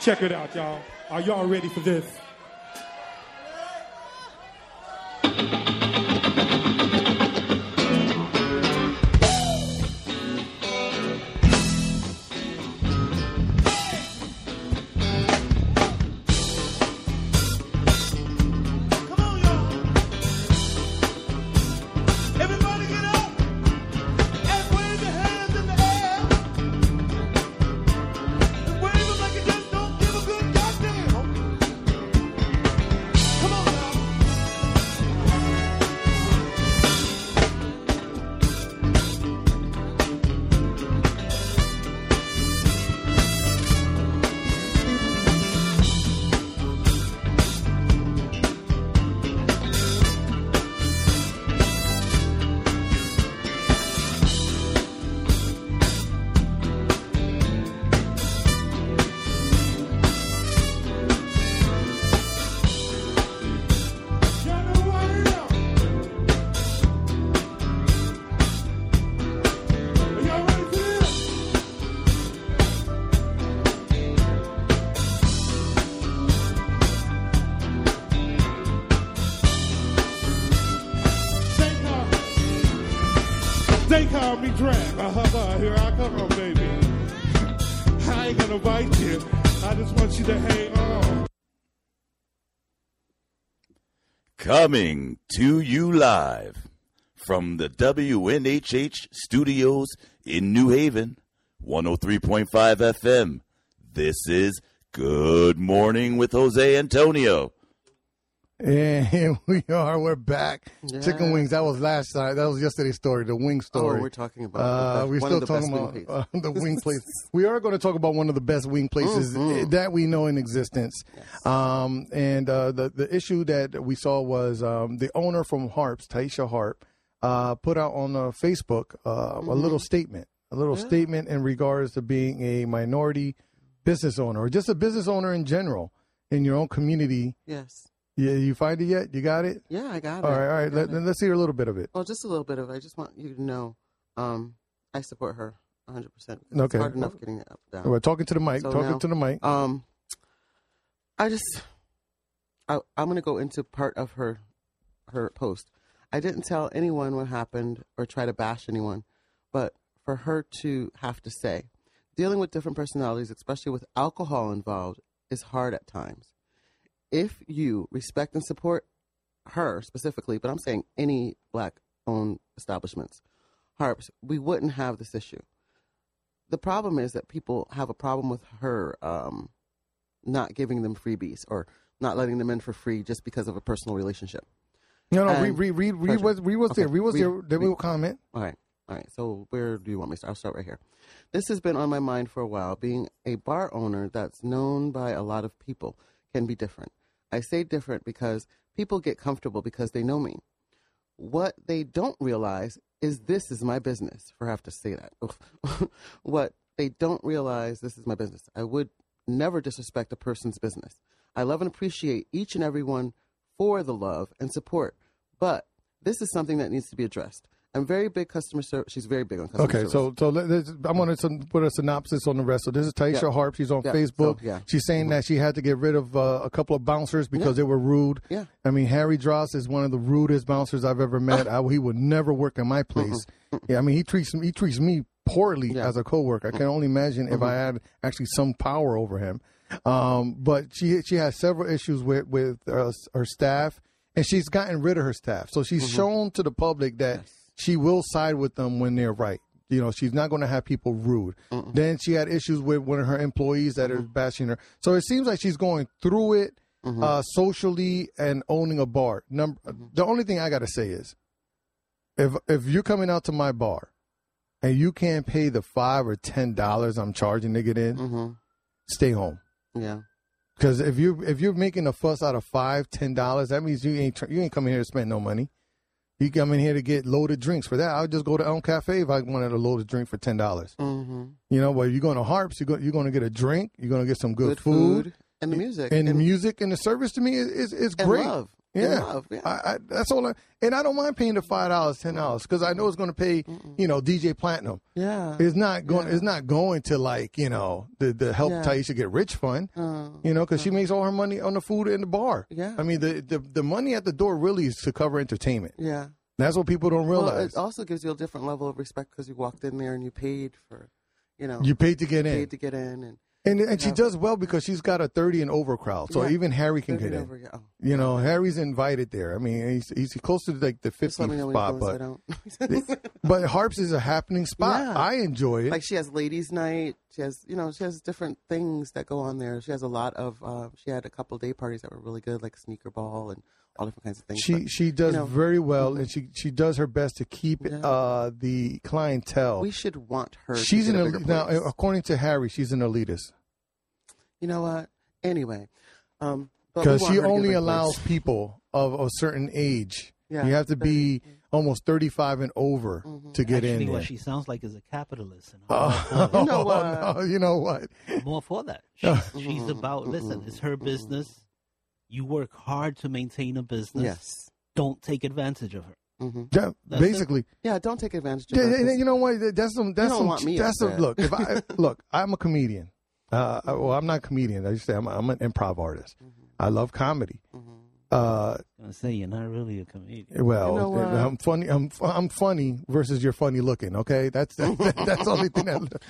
Check it out, y'all. Are y'all ready for this? Drag. Uh-huh, here I come, baby. I ain't gonna bite you. I just want you to hang on. Coming to you live from the WNHH studios in New Haven, 103.5 FM. This is Good Morning with Jose Antonio. And here we are. We're back. Yeah. Chicken wings. That was last night. That was yesterday's story. The wing story. Oh, we're talking about Uh, the- we're still of the best talking wing about uh, the wing place. We are going to talk about one of the best wing places Mm-hmm. that we know in existence. Um, and uh, the the issue that we saw was um, the owner from Harps, Taisha Harp, uh, put out on uh, Facebook uh, a little statement, a little statement in regards to being a minority business owner or just a business owner in general in your own community. Yes. Yeah, you find it yet? You got it? Yeah, I got it. All right, all right. Let, then let's hear a little bit of it. Well, just a little bit of it. I just want you to know um, I support her 100%. It's Okay. hard enough getting it up down. We're talking to the mic. So talking now- to the mic. Um, I just, I, I'm going to go into part of her, her post. I didn't tell anyone what happened or try to bash anyone, but for her to have to say, dealing with different personalities, especially with alcohol involved, is hard at times. If you respect and support her specifically, but I'm saying any black-owned establishments, harps, we wouldn't have this issue the problem is that people have a problem with her um, not giving them freebies or not letting them in for free just because of a personal relationship. No, no. and Read, read, read, read. Was, read what's there. Okay, Read what's read- there. Then we'll comment. All right, all right. So where do you want me to start? I'll start right here. This has been on my mind for a while. Being a bar owner that's known by a lot of people can be different. I say different because people get comfortable because they know me. What they don't realize is this is my business. For I have to say that. What they don't realize this is my business. I would never disrespect a person's business. I love and appreciate each and every one for the love and support. But this is something that needs to be addressed. I'm very big customer service. She's very big on customer Okay, service. so so I'm going to put a synopsis on the rest. So this is Taisha Yeah. Harp. She's on Yeah, Facebook. so, yeah. She's saying that she had to get rid of uh, a couple of bouncers because they were rude. Yeah. I mean, Harry Dross is one of the rudest bouncers I've ever met. I, he would never work in my place. Yeah, I mean, he treats he treats me poorly Yeah. Mm-hmm. as a coworker. I can only imagine if I had actually some power over him. Um, but she she has several issues with with uh, her staff, and she's gotten rid of her staff. So Mm-hmm. she's shown to the public that she will side with them when they're right. You know, she's not going to have people rude. Then she had issues with one of her employees that Mm-hmm. are bashing her. So it seems like she's going through it uh, socially and owning a bar. Number, Mm-hmm. the only thing I got to say is, if if you're coming out to my bar, and you can't pay the five or ten dollars I'm charging to get in, hmm stay home. Yeah. Because if you if you're making a fuss out of five ten dollars, that means you ain't you ain't coming here to spend no money. You come in here to get loaded drinks. For that, I would just go to Elm Cafe if I wanted a loaded drink for ten dollars. hmm You know, well, you're going to Harps, you're going you're going to get a drink, you're going to get some good, Good food and the music and the music and the service to me is is, is great. love. And Yeah, love. Yeah. I, I, that's all. I, and I don't mind paying the five dollars, ten dollars, because I know it's going to pay. You know, DJ Platinum. yeah. It's not going. Yeah. It's not going to like you know the the help Yeah. Taisha get rich fund. Uh, You know, because she makes all her money on the food in the bar. Yeah. I mean, the, the the money at the door really is to cover entertainment. yeah. That's what people don't Well, realize. it also gives you a different level of respect because you walked in there and you paid for, you know, you paid to get in, paid to get in and and and she does well because she's got a thirty and over crowd, so Yeah. even Harry can get in. over, yeah. Oh, You know, Harry's invited there. I mean, he's he's close to like the fifty spot, but but Harps is a happening spot. Yeah. I enjoy it. like she has ladies' night. She has, you know, she has different things that go on there. She has a lot of. Uh, she had a couple day parties that were really good, like sneaker ball and all different kinds of things. she But she does know, very well, mhm. and she she does her best to keep Yeah. uh, the clientele. we should want her. to she's get an a bigger elite, now, according to Harry, she's an elitist You know what? Anyway, um, but we because want she her to get a only allows place. people of a certain age. Yeah, you have to be 30. almost thirty five and over Mm-hmm. to get Actually, in what there. she sounds like is a capitalist. And Oh, I'm You know what? no, you know what? more for that. She's, she's Mm-hmm. about, listen, it's her business. You work hard to maintain a business. Yes. Don't take advantage of her. hmm Yeah, That's it. basically, Yeah, don't take advantage of Yeah, her. yeah, 'cause- you know what? That's some. That's don't some. want me that's up some. Look, if I look, I'm a comedian. Uh, I- well, I'm not a comedian. I just say I'm, I'm an improv artist. Mm-hmm. I love comedy. Uh, I'm say you're not really a comedian. well, You know? I'm funny. I'm I'm funny versus you're funny looking. Okay, that's that's the only thing that.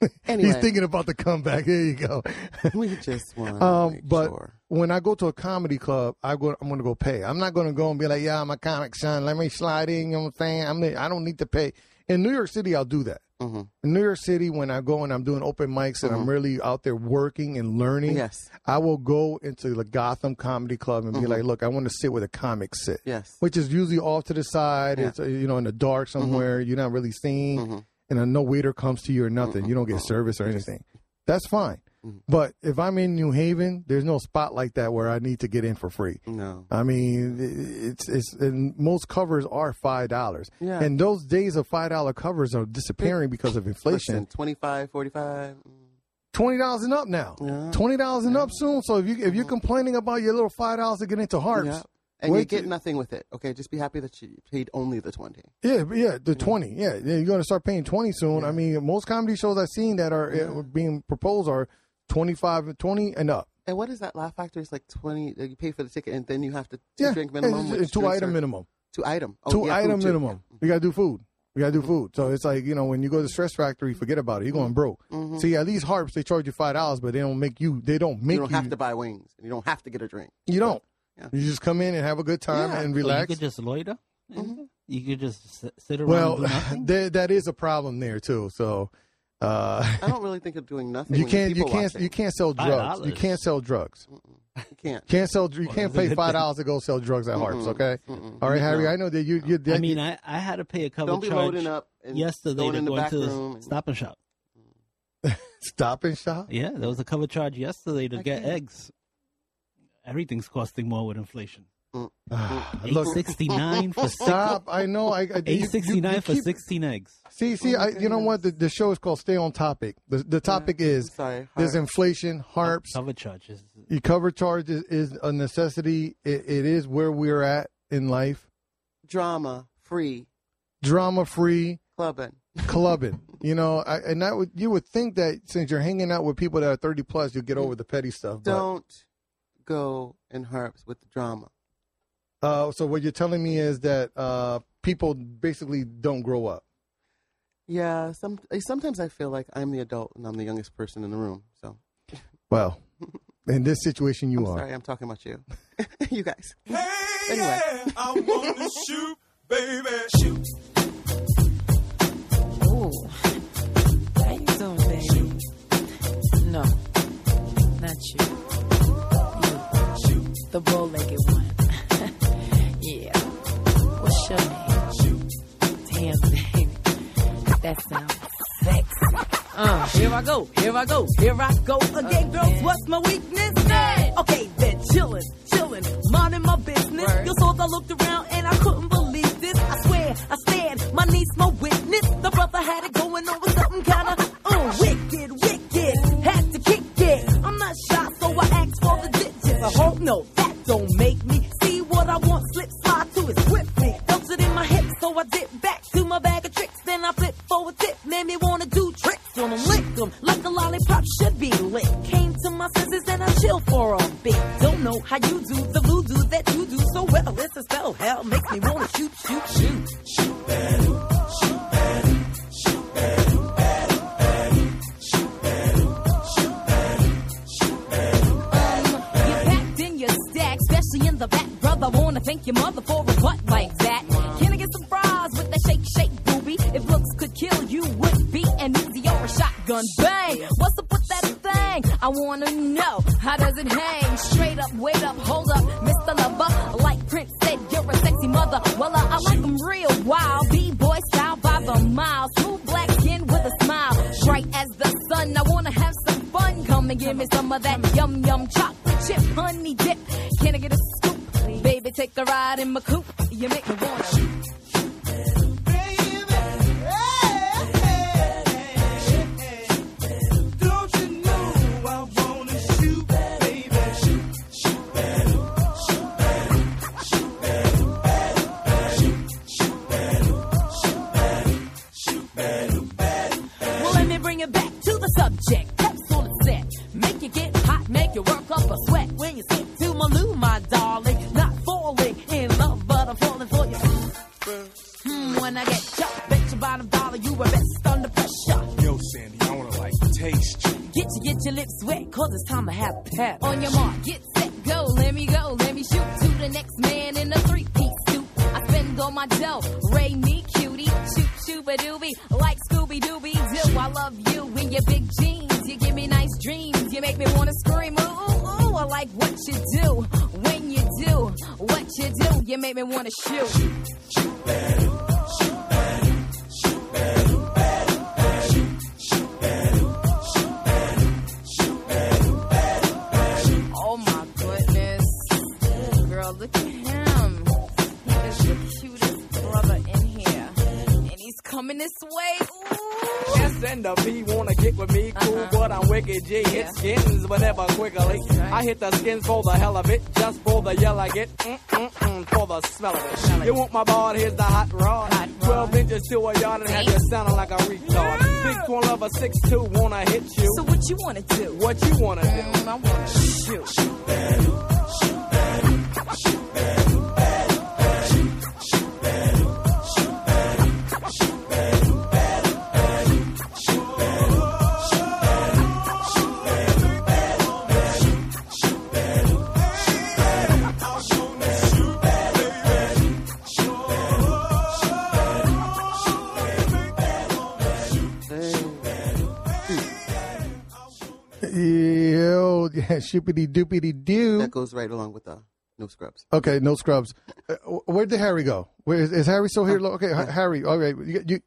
Anyway. He's thinking about the comeback. There you go. We just want Um, but sure. when I go to a comedy club, I go. I'm going to go pay. I'm not going to go and be like, "Yeah, I'm a comic, son. Let me slide in." You know what I'm saying? I'm. I don't need to pay. In New York City, I'll do that. Mhm. In New York City, when I go and I'm doing open mics and I'm really out there working and learning, Mm-hmm. Yes. I will go into the Gotham Comedy Club and be like, "Look, I want to sit where the comics sit." Mm-hmm. Yes. which is usually off to the side. Yeah. It's uh, you know in the dark somewhere. You're not really seen, and no waiter comes to you or nothing. You don't get service or anything. That's fine. But if I'm in New Haven, there's no spot like that where I need to get in for free. No. I mean, it's it's and most covers are five dollars, Yeah. and those days of five dollar covers are disappearing because of inflation. Listen, 25, 45. mm, Twenty dollars and up now. Yeah. Twenty dollars and up soon. So if you if you're complaining about your little five dollars to get into harps, Yeah. And you get nothing with it. Okay, just be happy that you paid only the 20. Yeah, yeah, the twenty. Yeah, yeah you're going to start paying twenty soon. I mean, most comedy shows I've seen that are uh, being proposed are 25, 20 and up. And what is that Laugh Factory? It's like 20. uh, You pay for the ticket and then you have to two Yeah, drink minimum. it's- it's two item are- minimum. Two item. Oh, two yeah, item minimum. You got to do food. You got to do food. So it's like you know when you go to the stress factory, forget about it. You're going broke. See, at least harps they charge you five dollars, but they don't make you. They don't make You you. don't have to buy wings. and You don't have to get a drink. you don't. Yeah. You just come in and have a good time Yeah. and So you could just loiter. You could just sit, sit around. well, do nothing? there, that is a problem there too. So. Uh, I don't really think of doing nothing. you can't. You can't. watching. You can't sell drugs. You $5. can't sell drugs. You can't. Can't sell. You can't pay five dollars to go sell drugs at Harps. Okay. Mm-mm. All right, Harry. No. I know that you. you I mean, I, I had to pay a cover Don't be charge loading up and yesterday going to in the go back into room. and- Stop and Shop. stop and shop. Yeah, there was a cover charge yesterday to I get can't. eggs. Everything's costing more with inflation. Mm. Look, sixty nine for stop. I know. I, I you- sixty nine for keep- sixteen eggs. See, see, I, you know what? The, the show is called Stay on Topic. The the topic is sorry. there's inflation, harps, Cover charges. your cover charge is, is a necessity. It, it is where we're at in life. drama free Drama free, clubbing. clubbing. you know, I, and that would you would think that since you're hanging out with people that are 30 plus, you'll get over the petty stuff. Don't go in harps with the drama. uh, so what you're telling me is that uh, people basically don't grow up. Yeah, some sometimes I feel like I'm the adult and I'm the youngest person in the room. So Well, in this situation, you I'm are. sorry, I'm talking about you, you guys. Hey, Anyway. yeah, I want to shoot, baby, shoot. Ooh. How you doing, baby? No, not you. The bow-legged one. yeah. What's your name? Damn, baby. That sounds sexy. Uh, here I go, here I go, here I go again, girls. What's my weakness? Okay, then chillin', chillin', minding my business. You saw I looked around and I couldn't believe this. I swear, I stand, my niece, my witness. The brother had it how you do six two wanna hit you. So what you wanna do? Yo, yeah, shoopity doopity doo. That goes right along with the no scrubs. Okay, no scrubs. Uh, where did Harry go? Where is, is Harry still here? Okay, Ha- Harry. All right, you, you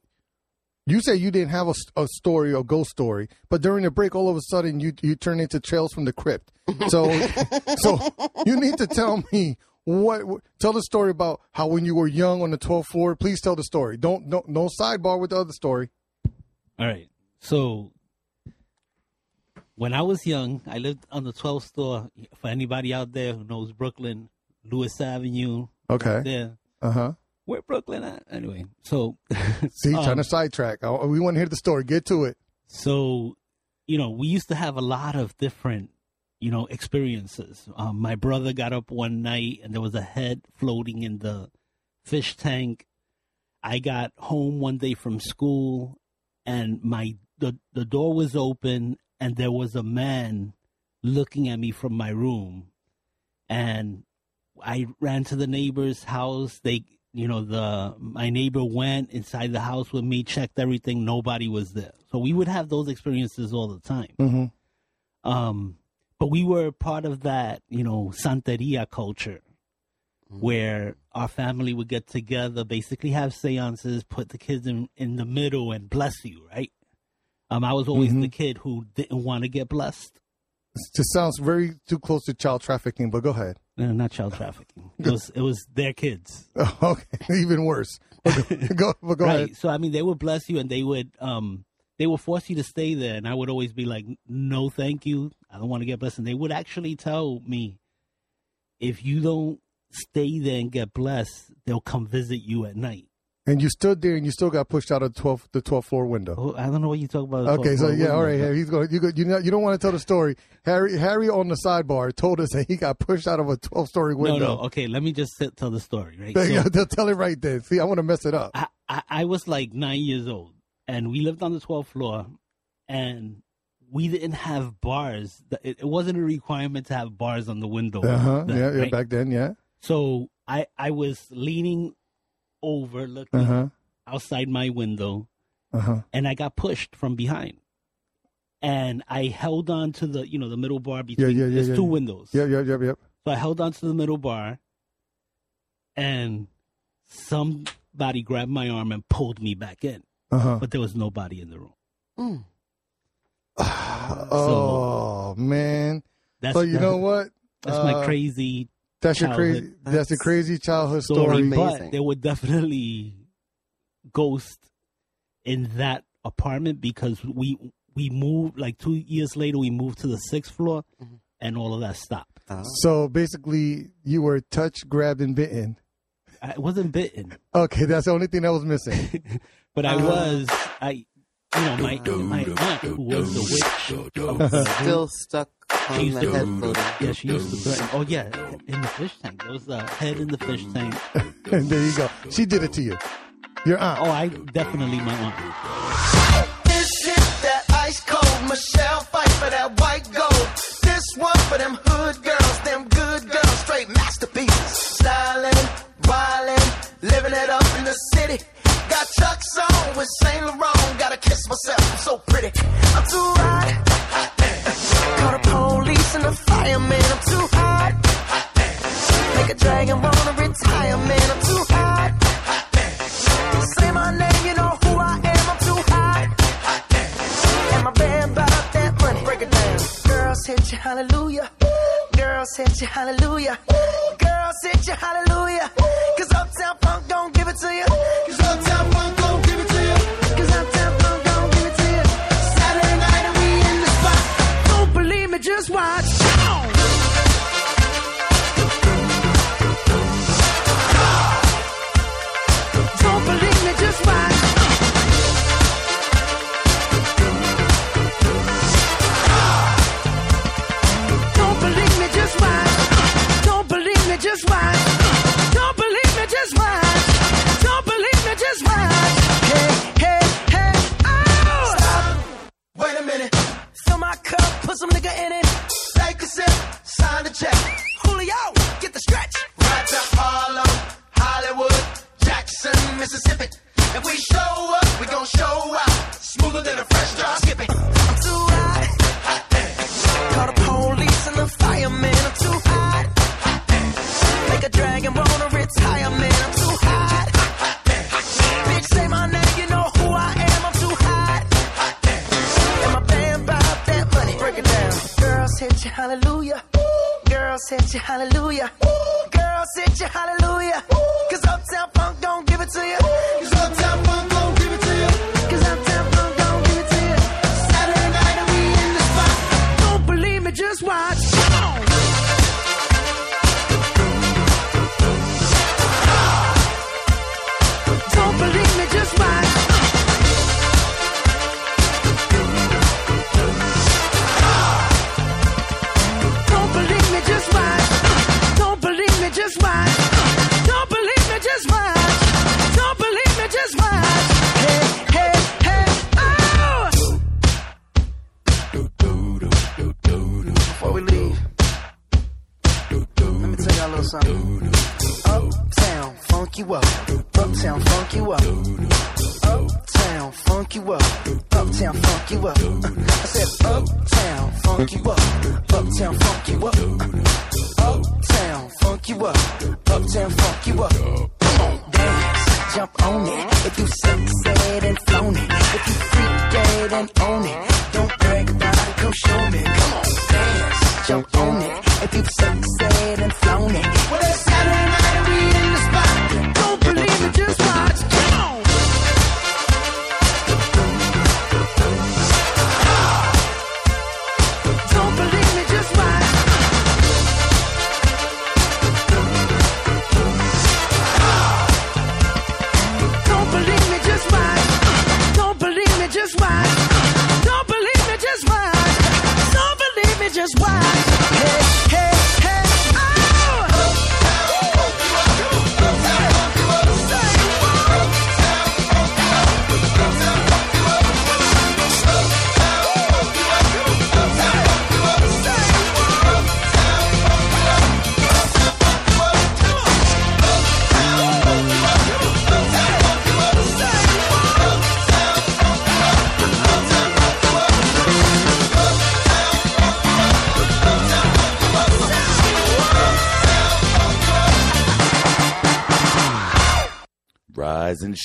you say you didn't have a story or ghost story, but during the break, all of a sudden you you turn into Tales from the Crypt. So so you need to tell me what, what- tell the story about how when you were young on the 12th floor. Please tell the story. Don't no no sidebar with the other story. All right. So when I was young, I lived on the 12th floor. For anybody out there who knows Brooklyn, Lewis Avenue. Okay. There. Uh huh. Where Brooklyn at? Anyway, so See, um, trying to sidetrack. Oh, we want to hear the story. Get to it. So, you know, we used to have a lot of different, you know, experiences. Um, my brother got up one night and there was a head floating in the fish tank. I got home one day from school and my the the door was open and there was a man looking at me from my room and I ran to the neighbor's house. They, you know, the my neighbor went inside the house with me, checked everything. Nobody was there. So we would have those experiences all the time. Mm-hmm. Um, but we were part of that, you know, Santeria culture, where our family would get together, basically have seances, put the kids in in the middle, and bless you, right? Um, I was always Mhm. the kid who didn't want to get blessed. Just sounds very too close to child trafficking, but go ahead. No, not child trafficking. It was it was their kids. Okay, even worse. But go, go right. ahead. So I mean, they would bless you, and they would um they would force you to stay there, and I would always be like, no, thank you, I don't want to get blessed. And they would actually tell me, if you don't stay there and get blessed, they'll come visit you at night. And you stood there, and you still got pushed out of 12th, the 12th floor window. Oh, I don't know what you talk about. Okay, so yeah, all right. Harry. He's going. You go, you know, you don't want to tell the story. Harry, Harry on the sidebar told us that he got pushed out of a 12 story window. no. no, Okay, let me just sit, tell the story. Right. So- They'll tell it right there. See, I want to mess it up. I, I, I was like nine years old, and we lived on the 12th floor, and we didn't have bars. It, wasn't a requirement to have bars on the window. Uh huh. then, Yeah, yeah. right? Back then, yeah. So I I was leaning over, looking Uh huh. outside my window, Uh huh. and I got pushed from behind. And I held on to the you know the middle bar between. yeah, yeah, There's yeah, two yeah. windows. Yep, yep, yep, yep. So I held on to the middle bar, and somebody grabbed my arm and pulled me back in. Uh huh. But there was nobody in the room. Mm. Oh man. That's so you that's- know what? That's Uh, my crazy That's your crazy. That's a crazy childhood story. story. But there were definitely ghosts in that apartment because we we moved like two years later. We moved to the sixth floor, Mm-hmm. and all of that stopped. So basically, you were touched, grabbed, and bitten. I wasn't bitten, Okay, that's the only thing that was missing. but I Uh. was I. You know, my my aunt who was the witch. of Still stuck she on used the to- head floating. Yeah, she used to threaten. Oh yeah, in the fish tank. There was a head in the fish tank. and there you go. She did it to you. Your aunt. Oh, I definitely my aunt. This is that ice cold Michelle fight for that white gold. This one for them hood girls, them good girls, straight masterpieces. Stylin', wildin', living it up in the city. Got Chuck's on with Saint Laurent. Gotta kiss myself, I'm so pretty. Girls hit you, hallelujah. Girls hit you, hallelujah.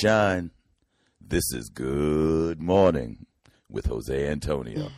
Shine. This is Good Morning with Jose Antonio.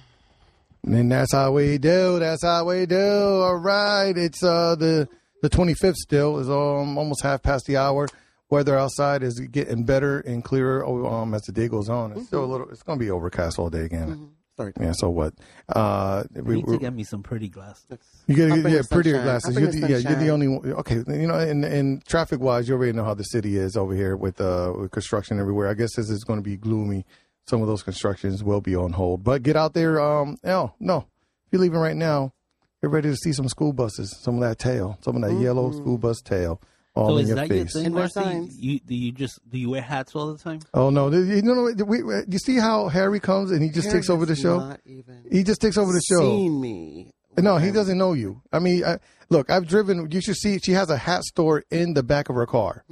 And that's how we do. That's how we do. All right. It's uh the the 25th still is um almost half past the hour. Weather outside is getting better and clearer oh, um as the day goes on. It's still a little. It's going to be overcast all day again. Sorry. Yeah. So what? Uh, I we, need to get me some pretty glasses. you get to bring yeah the prettier glasses. You're the the, yeah, you're the only one. Okay, you know, and and traffic wise, you already know how the city is over here with uh with construction everywhere. I guess this is going to be gloomy. Some of those constructions will be on hold, but get out there. Um, no, no, if you're leaving right now, get ready to see some school buses, some of that tail, some of that yellow school bus tail. All so in is your that face. your thing, And wear signs. You do you just do you wear hats all the time? Oh no! th- You know, we, we, you see how Harry comes and he just Harry takes over the show. not even He just takes over the show. Seen me? No, he when- doesn't know you. I mean, I, look, I've driven. You should see. She has a hat store in the back of her car.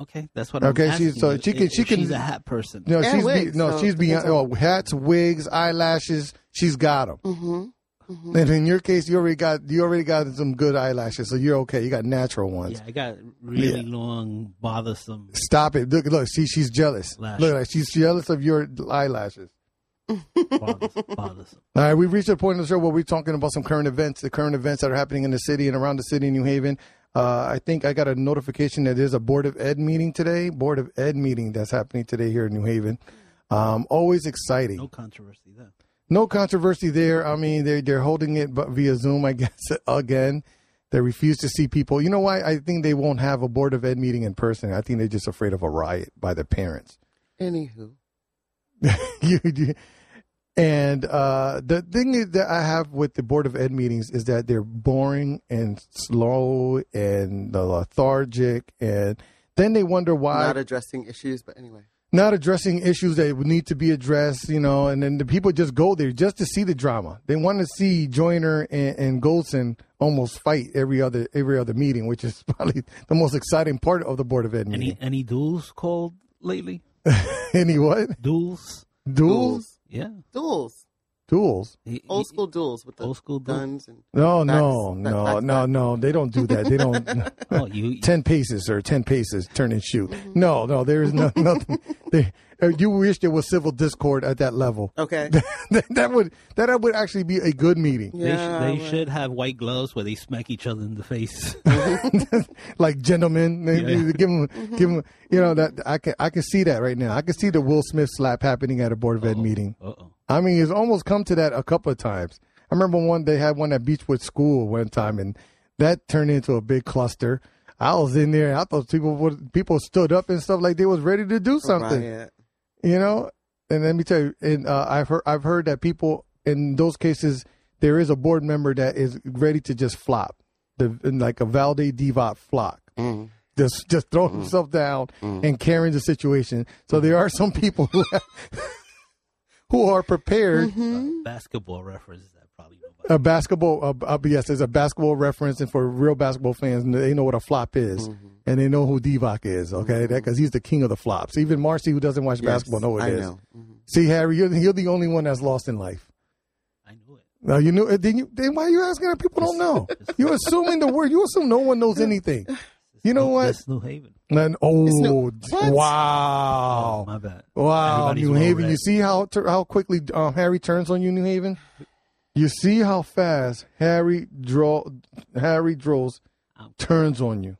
Okay, that's what. Okay, I'm she's- asking so you. she can- If- she can- She's a hat person. No, And she's be, no, so she's beyond. Oh, hats, wigs, eyelashes. She's got them. Mm-hmm. And in your case, you already got you already got some good eyelashes, so you're okay. You got natural ones. Yeah, I got really Yeah. long, bothersome. Stop it! Look, look. See, she's jealous. Lashes. Look, like she's jealous of your eyelashes. bothersome, bothersome. All right, we've reached a point in the show where we're talking about some current events, the current events that are happening in the city and around the city in New Haven. Uh, I think I got a notification that there's a Board of Ed meeting today, Board of Ed meeting that's happening today here in New Haven. Um, always exciting. No controversy there. No controversy there. I mean, they're, they're holding it but via Zoom, I guess, again. They refuse to see people. You know why? I think they won't have a Board of Ed meeting in person. I think they're just afraid of a riot by the parents. Anywho, you, you- and uh, the thing is that I have with the Board of Ed meetings is that they're boring and slow and lethargic, and then they wonder why not addressing issues, but anyway. Not addressing issues that would need to be addressed, you know, and then the people just go there just to see the drama. They want to see Joyner and, and Goldson almost fight every other every other meeting, which is probably the most exciting part of the Board of Ed Any meeting. any duels called lately? Any what? Duels? Duels? Yeah. Duels. Duels? He- Old school duels with the Old school duel? guns and No, Backs- no, back- no, back- no, back. no. They don't do that. They don't. Oh, you. ten paces or ten paces, turn and shoot. No, no, there is no, nothing. They, uh, you wish there was civil discord at that level. Okay. that, that would that would actually be a good meeting. They, Yeah, sh- they should have white gloves where they smack each other in the face. like gentlemen, they- Yeah. they give them, give them. You know that I can I can see that right now. I can see the Will Smith slap happening at a board of ed meeting. Uh oh. I mean, it's almost come to that a couple of times. I remember one they had one at Beechwood School one time, and that turned into a big cluster. I was in there. And I thought people would, people stood up and stuff like they was ready to do something. Riot. You know, and let me tell you, and uh, I've heard I've heard that people in those cases there is a board member that is ready to just flop, the like a Vlade Divac flop. Mm. Just just throw himself down and carrying the situation. So there are some people who who are prepared. Mm-hmm. Basketball reference that probably nobody. A basketball, uh, uh, yes, there's a basketball reference, and for real basketball fans, they know what a flop is, Mm-hmm. and they know who Divac is. Okay, because he's the king of the flops. Even Marcy, who doesn't watch Yes, basketball, know what I it is. know. Mhm. See, Harry, you're, you're the only one that's lost in life. I knew it. No, you knew. Then, you, then why are you asking that people don't know? You're assuming the word. You assume no one knows anything. You know what? That's New Haven. And, oh, New- d- What? wow, My bad. wow, Everybody's New well Haven. read. You see how how quickly um, Harry turns on you, New Haven. You see how fast Harry draw Harry Dross turns on you.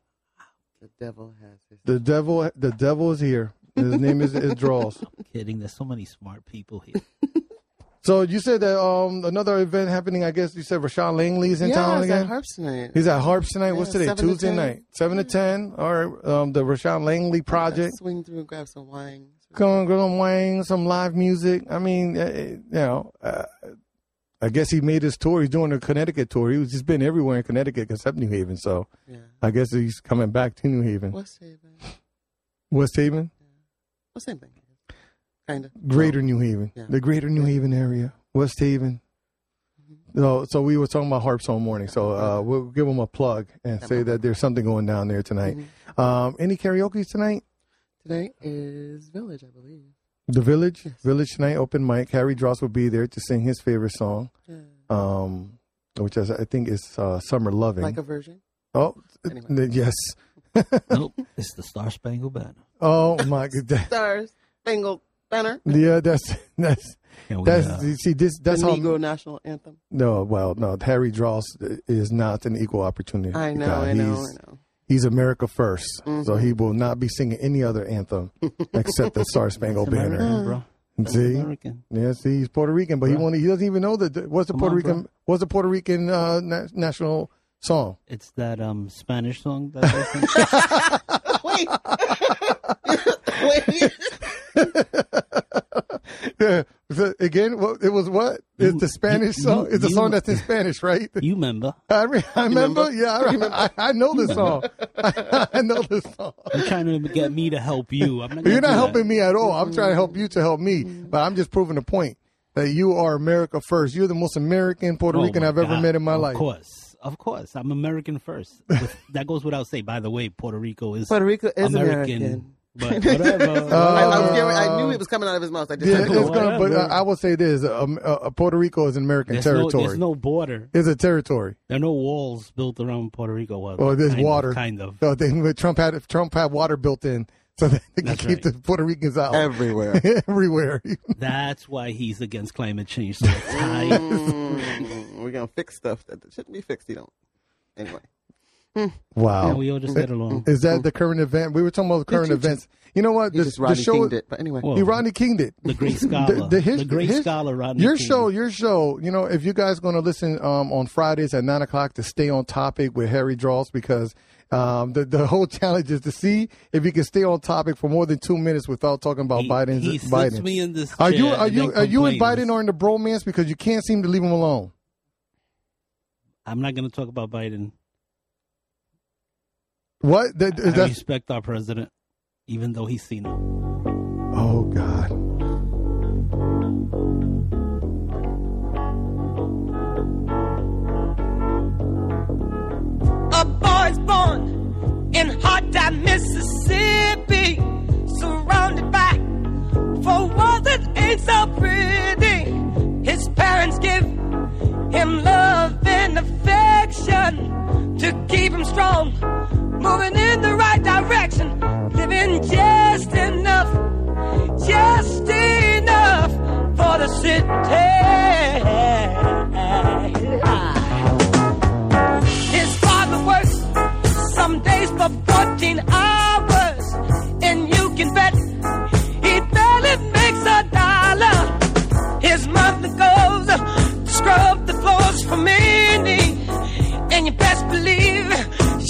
The devil has his. The devil, the devil is here. His name is, is draws. Kidding. There's so many smart people here. So you said that um another event happening. I guess you said Rashawn Langley's in yeah, town again. at Harps tonight. He's at Harps tonight. What's Yeah, today? 7 to Tuesday night, seven to ten. All right. Um, the Rashawn Langley project. Swing through and grab some wine. Go on Wang, some wine, some live music. I mean, uh, you know, uh, I guess he made his tour. He's doing a Connecticut tour. He was just been everywhere in Connecticut except New Haven. So Yeah. I guess he's coming back to New Haven. West Haven. West Haven, Well, same thing. Kind of. Greater New Haven, Yeah. the Greater New Haven area, West Haven. So, so we were talking about Harps all morning. So uh, we'll give them a plug and say that there's something going down there tonight. Um, any karaoke tonight? Today is Village, I believe. The Village, Village tonight, open mic. Harry Dross will be there to sing his favorite song, Yeah. um, which is, I think is uh, "Summer Loving." Like a virgin. oh, Anyway. n- yes. nope. It's the Star Spangled Banner. Oh my god. Stars, Spangled Banner. Yeah, that's that's Can we, that's uh, you see this that's the how Negro National Anthem. no well no Harry Dross is not an equal opportunity. I know, guy. I know, He's, I know. He's America 1st so Mhm. he will not be singing any other anthem except the Star Spangled It's Banner. American, bro. It's See, American. yeah, see, he's Puerto Rican, but he Bruh. won't. He doesn't even know that. What's the Come Puerto on, Rican? bro. What's the Puerto Rican uh, na- national song? It's that um Spanish song that they sing. Wait. Wait. Yeah, again? What it was? What it's the Spanish you- song? It's a you- song that's in Spanish, right? You remember? I, re- I remember. remember? Yeah, I, I, I know this song. I, I know this song. You're trying to get me to help you. I'm not You're not do that. helping me at all. I'm trying to help you to help me, mm-hmm. but I'm just proving the point that you are America first. You're the most American Puerto Oh Rican I've ever met in my of life. Of course, of course, I'm American first. With- that goes without saying. By the way, Puerto Rico is Puerto Rico is American. American. But whatever. Uh, I, I was getting, I knew it was coming out of his mouth. I just Yeah, it's "Cool." gonna. But uh, I will say this: um, uh, Puerto Rico is an American there's, no, territory. there's no border. it's a territory. There are no walls built around Puerto Rico. Well, Or there's kind of- water. kind of. So they, but Trump had Trump had water built in, so that they can That's keep right. the Puerto Ricans out everywhere. everywhere. That's why he's against climate change. So. Mm, we're gonna fix stuff that shouldn't be fixed. You don't. Anyway, wow. and we all just get along. Is that the current event? We were talking about the current you just- events. You know what? you The, just the show. Kinged it. But anyway, Well, He Rodney Kinged it. the great scholar, the, great his- scholar Rodney Your King. show, your show. You know, if you guys going to listen um, on Fridays at nine o'clock to stay on topic with Harry Dross, because um, the the whole challenge is to see if you can stay on topic for more than two minutes without talking about He, Biden's he sits Biden. me in this. Are you are you are you and. Biden are in the bromance because you can't seem to leave him alone? I'm not going to talk about Biden. What? That, I that's, respect our president, even though he's seen it. oh God. Time, Mississippi, surrounded by four walls that ain't so pretty. His parents give him love and affection to keep him strong, moving in the right direction, living just enough, just enough for the city. His father works some days for 14 hours, and you can bet he barely makes a dollar. His mother goes to scrub the floors for many, and you best believe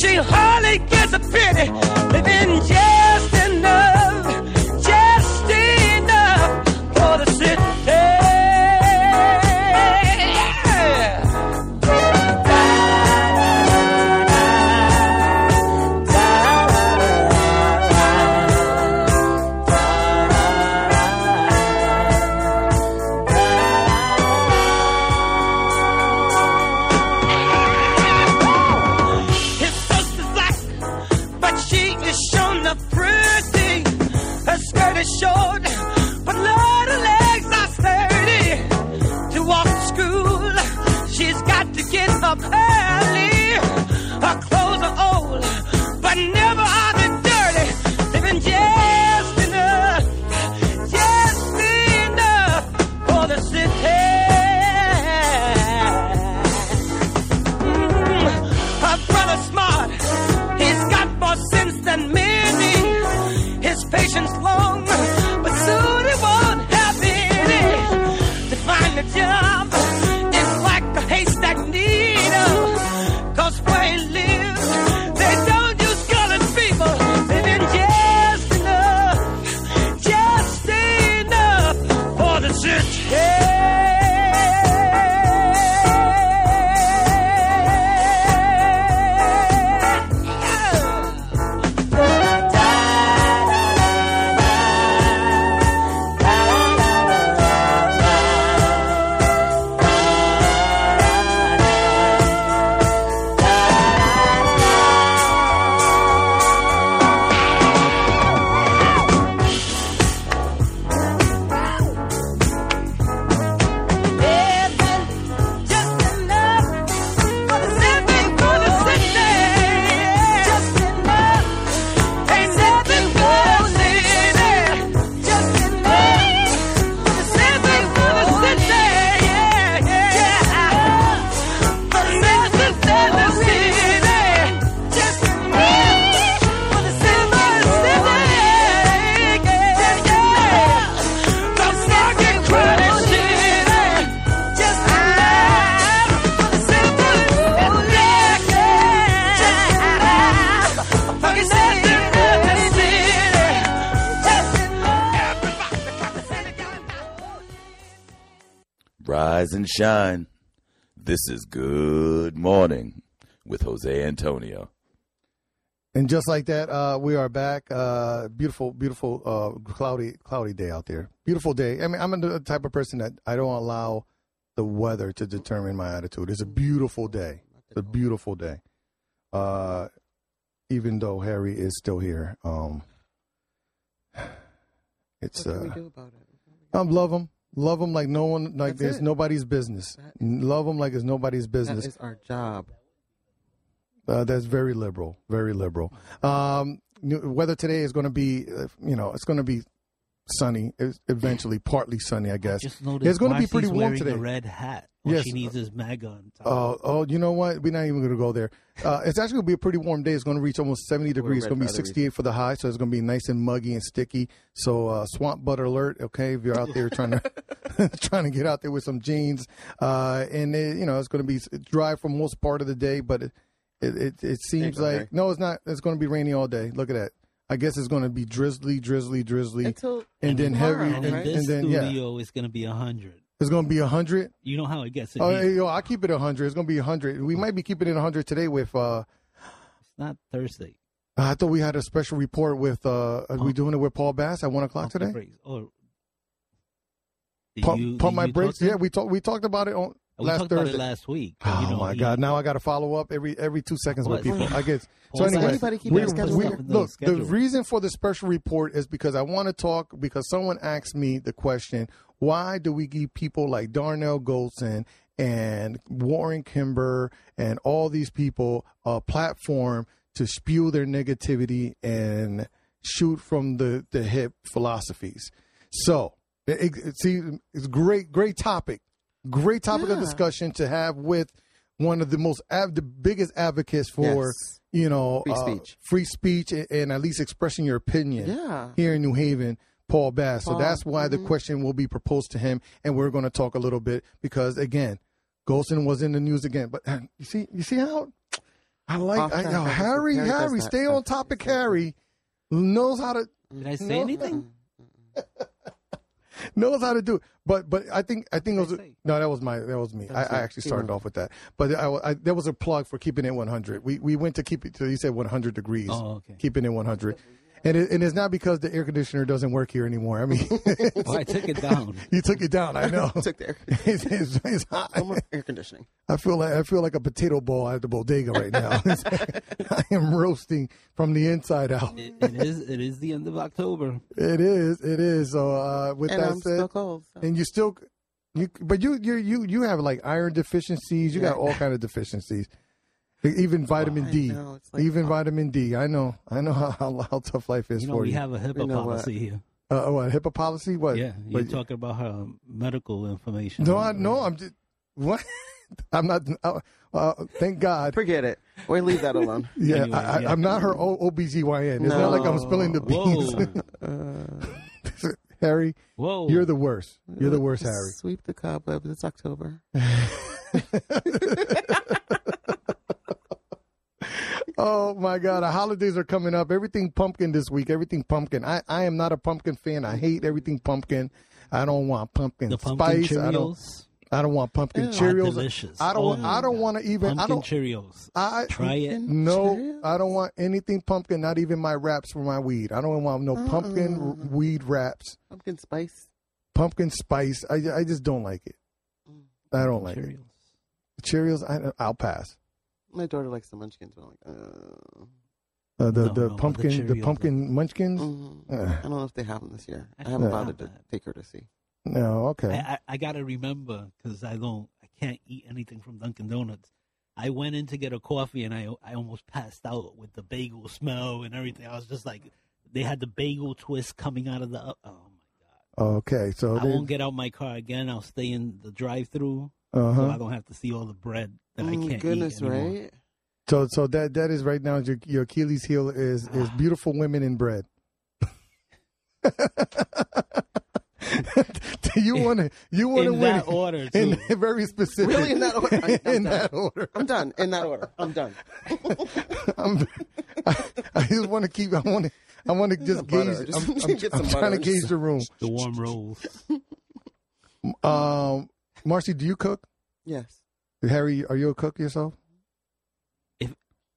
she hardly gets a penny, living just rise and shine. This is Good Morning with Jose Antonio. And just like that, uh, we are back. Uh, beautiful, beautiful, uh, cloudy, cloudy day out there. Beautiful day. I mean, I'm the type of person that I don't allow the weather to determine my attitude. It's a beautiful day. It's a beautiful day. Uh, even though Harry is still here, um, it's What can we uh, do about it? um, love him, love them like no one, like That's there's it. nobody's business. Love them like it's nobody's business. is our job. Uh, that's very liberal, very liberal. Um, weather today is going to be, uh, you know, it's going to be sunny. Eventually, partly sunny, I guess. Just noticed It's going to be pretty warm wearing today. A red hat. Yes. she needs is MAGA on top. Oh, oh, you know what? We're not even going to go there. Uh, it's actually going to be a pretty warm day. It's going to reach almost 70 degrees. It's going to be 68 for the high, so it's going to be nice and muggy and sticky. So, uh, swamp butter alert. Okay, if you're out there trying to trying to get out there with some jeans, uh, and it, you know it's going to be dry for most part of the day, but it it, it, it seems like no, it's not. It's going to be rainy all day. Look at that. I guess it's going to be drizzly, drizzly, drizzly, Until and then tomorrow, heavy, and and, right? this and then yeah, studio, it's going to be 100. it's going to be a hundred. You know how it gets in Oh, here. hey, yo, I keep it a hundred. It's gonna be a hundred. We might be keeping it a hundred today with. uh It's not Thursday. I thought we had a special report with. uh Are we Pump- doing it with Paul Bass at one o'clock Pump the today? brakes. Or did Pump, you- pump my you brakes. to Yeah, him? we talked. We talked about it on we last talked about Thursday. it last week. Oh you know, my he- God! Now I got to follow up every every two seconds with people. I guess. So anyway, Anybody keep we, we- look. The reason for the special report is because I want to talk because someone asked me the question: Why do we give people like Darnell Goldson and Warren Kimber and all these people a platform to spew their negativity and shoot from the the hip philosophies? So, it, it- see, it's great, great topic, great topic of discussion to have with one of the most av- the biggest advocates for Yes. you know Free uh, speech. free speech, and, and at least expressing your opinion Yeah. here in New Haven. Paul Bass. So that's why the mhm. question will be proposed to him, and we're going to talk a little bit because again, Goldson was in the news again. But uh, you see, you see how I like I, track, yo, obviously. Harry. Harry Harry, stay stuff. on topic. Harry knows how to Did I say No. anything? knows how to do it. But but I think I think it was no that was my that was me. I, I actually started off with that. But I, I, there was a plug for keeping it 100. We we went to keep it. So you said 100 degrees. Oh, okay. Keeping it 100. And, it, and it's not because the air conditioner doesn't work here anymore. I mean, Well, I took it down. you took it down. I know. Took the air, it's, it's, it's hot. no more air conditioning. I feel like I feel like a potato ball at the bodega right now. I am roasting from the inside out. It, it is. It is the end of October. It is. It is. So uh, with And that I'm said, still cold. so. and you still, you but you you you you have like iron deficiencies. You got all kind of deficiencies. Even vitamin D. know, like- Even vitamin D. I know. I know how, how, how tough life is for You know, for we you. have a HIPAA You know what? policy here. uh, what HIPAA policy? What? Yeah, you're What- talking about her medical information. no, I, no. I'm just what. I'm not. Uh, uh, thank God. Forget it. We leave that alone. Yeah, Anyway, I, yeah. I, I'm not her o- OBGYN. It's not like I'm spilling the beans. Whoa, Harry, whoa! you're the worst. You're the worst, Harry. Sweep the cobwebs. It's October. Oh my God, the holidays are coming up. Everything pumpkin this week. Everything pumpkin. I, I am not a pumpkin fan. I hate everything pumpkin. I don't want pumpkin the pumpkin spice. I don't. Cheerios I don't want pumpkin Ew. are Cheerios. delicious. I don't. Oh want my I don't want to even. I don't. Cheerios. I Try it. No. Cheerios? I don't want anything pumpkin. Not even my wraps for my weed. I don't want no pumpkin Uh-uh. weed wraps. Pumpkin spice. Pumpkin spice. I, I just don't like it. Mm. I don't like it. Cheerios. Cheerios. I, I'll pass. My daughter likes the munchkins. But I'm like, uh, Uh, the No, the no, but the pumpkin the Cheerios pumpkin munchkins. mm, Uh. I don't know if they have them this year. I I haven't Yeah. bothered to take her to see. No, okay. I, I, I gotta remember because I don't, I can't eat anything from Dunkin' Donuts. I went in to get a coffee and I, I almost passed out with the bagel smell and everything. I was just like, they had the bagel twist coming out of the. Oh my god! Okay, so I they, won't get out my car again. I'll stay in the drive-through uh so I don't have to see all the bread that I Mm, can't goodness, eat anymore. right? So so that that is right now your your Achilles heel is is beautiful women in bread. you want to you want to win that order, in too. very specific Really, in that order? I- I'm in done. that order. I'm done. In that order. I'm done. I'm, I, I just want to keep. I want to. I want to just Some butter. gauge. Just I'm, I'm, get I'm trying to butter. gauge the room. The warm rolls. Um, Marcy, do you cook? Yes. Harry, are you a cook yourself? if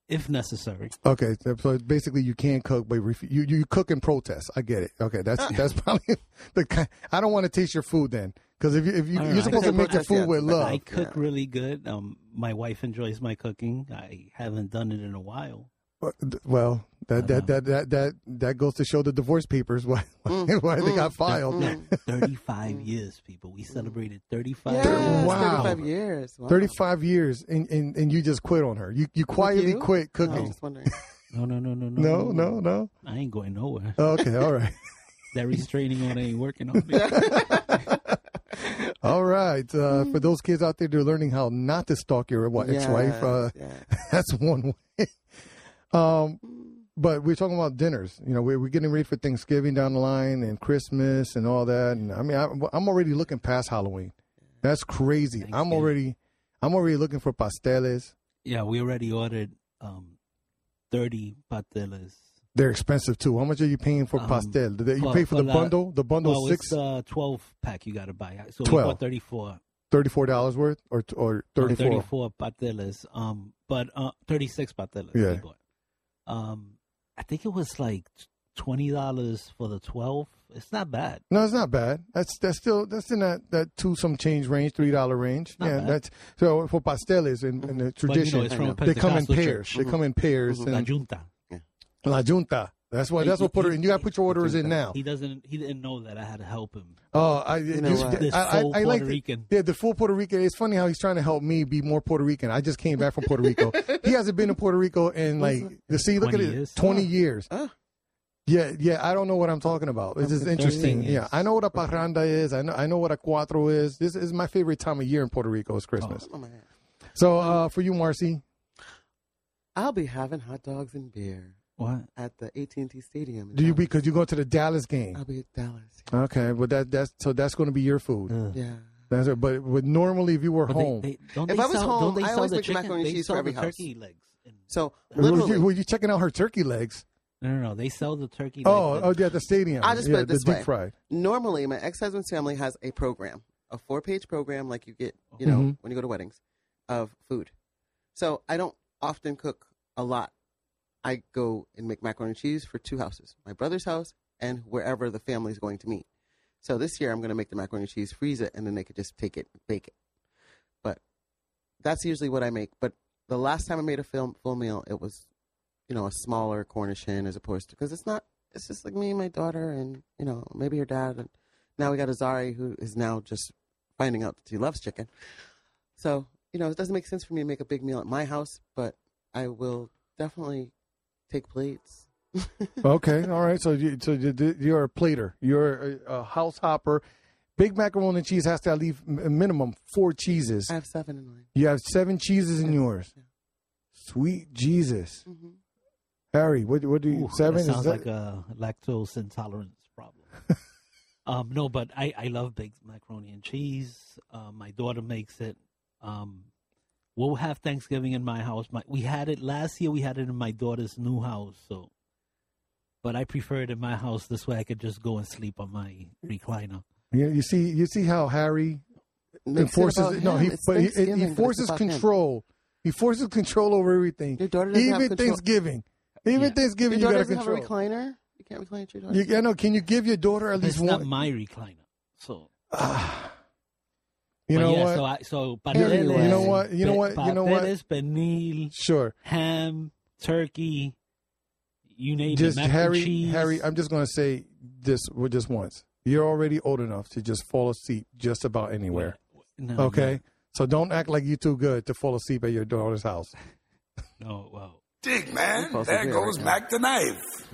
if necessary. Okay, so so basically you can't cook, but ref- you you cook in protest. I get it. Okay, that's that's probably the. Kind, I don't want to taste your food then, because if you if you you're right. supposed to make your food with love. I cook really good. Um, my wife enjoys my cooking. I haven't done it in a while. Well, that that, that that that that goes to show the divorce papers why why mm. they mm. got filed. Mm. Thirty-five years, people. We celebrated thirty-five. Yes, years. Wow. 35 years. Wow. 35 years and, and, and you just quit on her. You you quietly you? quit I was cooking. just wondering. No, no, no, no, no, No, no, no. I ain't going nowhere. Oh, okay, all right. That restraining order ain't working on me. All right. Uh, for those kids out there, they're learning how not to stalk your ex-wife. Uh, That's one way. Um, but we're talking about dinners. You know, we're, we're getting ready for Thanksgiving down the line and Christmas and all that. And I mean, I, I'm already looking past Halloween. That's crazy. I'm already, I'm already looking for pasteles. yeah, we already ordered um, thirty pasteles. They're expensive too. How much are you paying for Um, pastel? Do they- You for- pay for the la- bundle? The bundle well, six, uh, twelve pack you got to buy. So 12. we thirty-four. thirty-four dollars worth, or or No, thirty-four. 34. Um, but uh, 36 pasteles. Yeah. Um, I think it was like twenty dollars for the 12. It's not bad. No, it's not bad. That's that's still that's in that, that two some change range, three dollar range. Not yeah, bad. that's so for pasteles in, in the But, you know, tradition. it's from a they come in pairs. They come in pairs. La Junta. La Junta. That's what that's what put Puerto and you got to put your orders in now. He doesn't. He didn't know that I had to help him. Oh, I, you know what? This I, I, I like Puerto the- Rican. Yeah, the full Puerto Rican. It's funny how he's trying to help me be more Puerto Rican. I just came back from Puerto Rico. he hasn't been to Puerto Rico in like the see. Look at 20 it, years? twenty Oh. years. Yeah, yeah. I don't know what I'm talking about. It's just interesting. years. Yeah, I know what a parranda is. I know I know what a cuatro is. This is my favorite time of year in Puerto Rico. Is Christmas. Oh, man. So uh, for you, Marcy, I'll be having hot dogs and beer. What? At the AT&T Stadium. do you Dallas. because you go to the Dallas game? I'll be at Dallas. Okay, but that that's so that's going to be your food. Yeah. That's it. But but normally if you were But home, they- don't If they I was sell, home, don't they I sell always the make the chicken? macaroni and they cheese sell for every the house. turkey legs. So were literally, you, were you checking out her turkey legs? No, no, no. They sell the turkey. Oh, legs. oh yeah, at the stadium. I'll just yeah, put it this the way. deep fried. Normally, my ex-husband's family has a program, a four-page program like you get, you know, Mhm. when you go to weddings, of food. So I don't often cook a lot. I go and make macaroni and cheese for two houses, my brother's house and wherever the family is going to meet. So this year I'm going to make the macaroni and cheese, freeze it, and then they could just take it, bake it. But that's usually what I make. But the last time I made a film, full meal, it was, you know, a smaller Cornish hen as opposed to because it's not. It's just like me and my daughter, and you know, maybe her dad. And now we got Azari, who is now just finding out that he loves chicken. So you know, it doesn't make sense for me to make a big meal at my house, but I will definitely take plates. okay, all right. So you so you- you're a plater. You're a, a house hopper. Big macaroni and cheese has to leave a minimum four cheeses. I have seven in mine. You have seven cheeses in yours. Sweet Jesus, Harry, what what do you Ooh, seven? That Is sounds that- like a lactose intolerance problem. um, no, but I, I love baked macaroni and cheese. Uh, my daughter makes it. Um, we'll have Thanksgiving in my house. My, we had it last year. We had it in my daughter's new house. So, but I prefer it in my house. This way, I could just go and sleep on my recliner. you, you see you see how Harry Makes enforces about no he but he, he forces about him. control. He forces control over everything. Your daughter doesn't have even control. Thanksgiving. Even Yeah. Thanksgiving, Your you daughter got doesn't have a recliner. You can't recline at your daughter. You, I know. Can you give your daughter at It's least not one? my recliner. So, ah. You know yeah, what? So, I, so Anyway. pasteles, You know what? You know what? You know what? pasteles, pernil, Sure. ham, turkey, you name Just it, mac Harry, and cheese. Harry. I'm just gonna say this with just once. You're already old enough to just fall asleep just about anywhere. No, Okay, so don't act like you're too good to fall asleep at your daughter's house. No, no well, Dig, man. Supposed There be goes right Mack the Knife.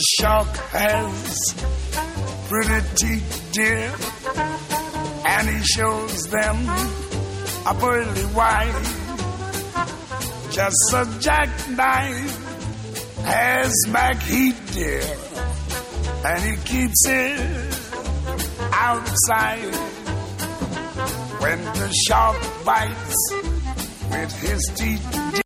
Shark has pretty teeth, dear, and he shows them a pearly white. Just a jackknife has Macheath, dear, and he keeps it outside. When the shark bites with his teeth, dear,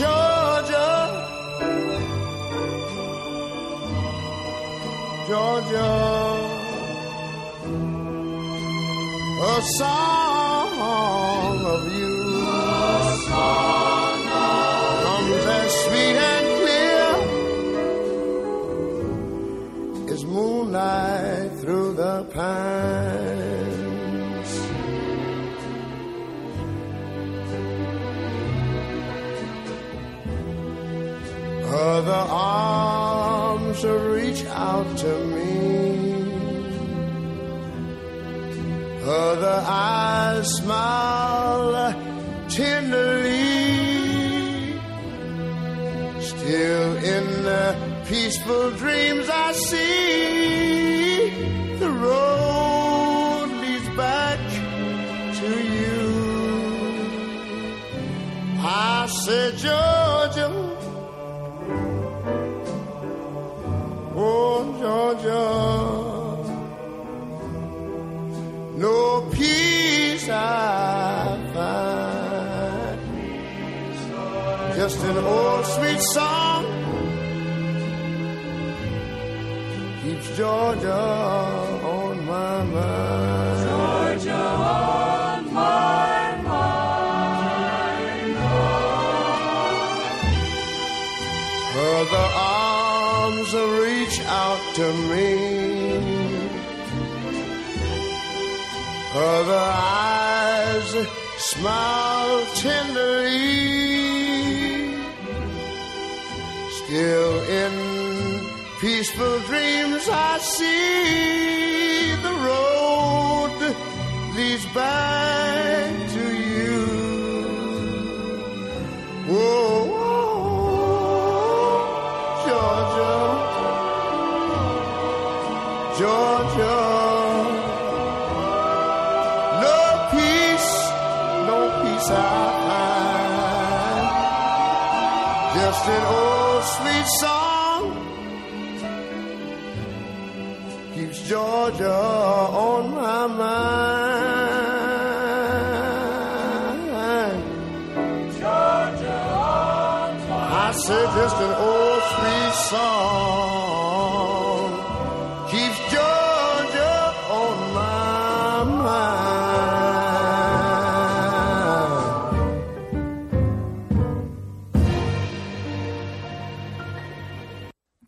I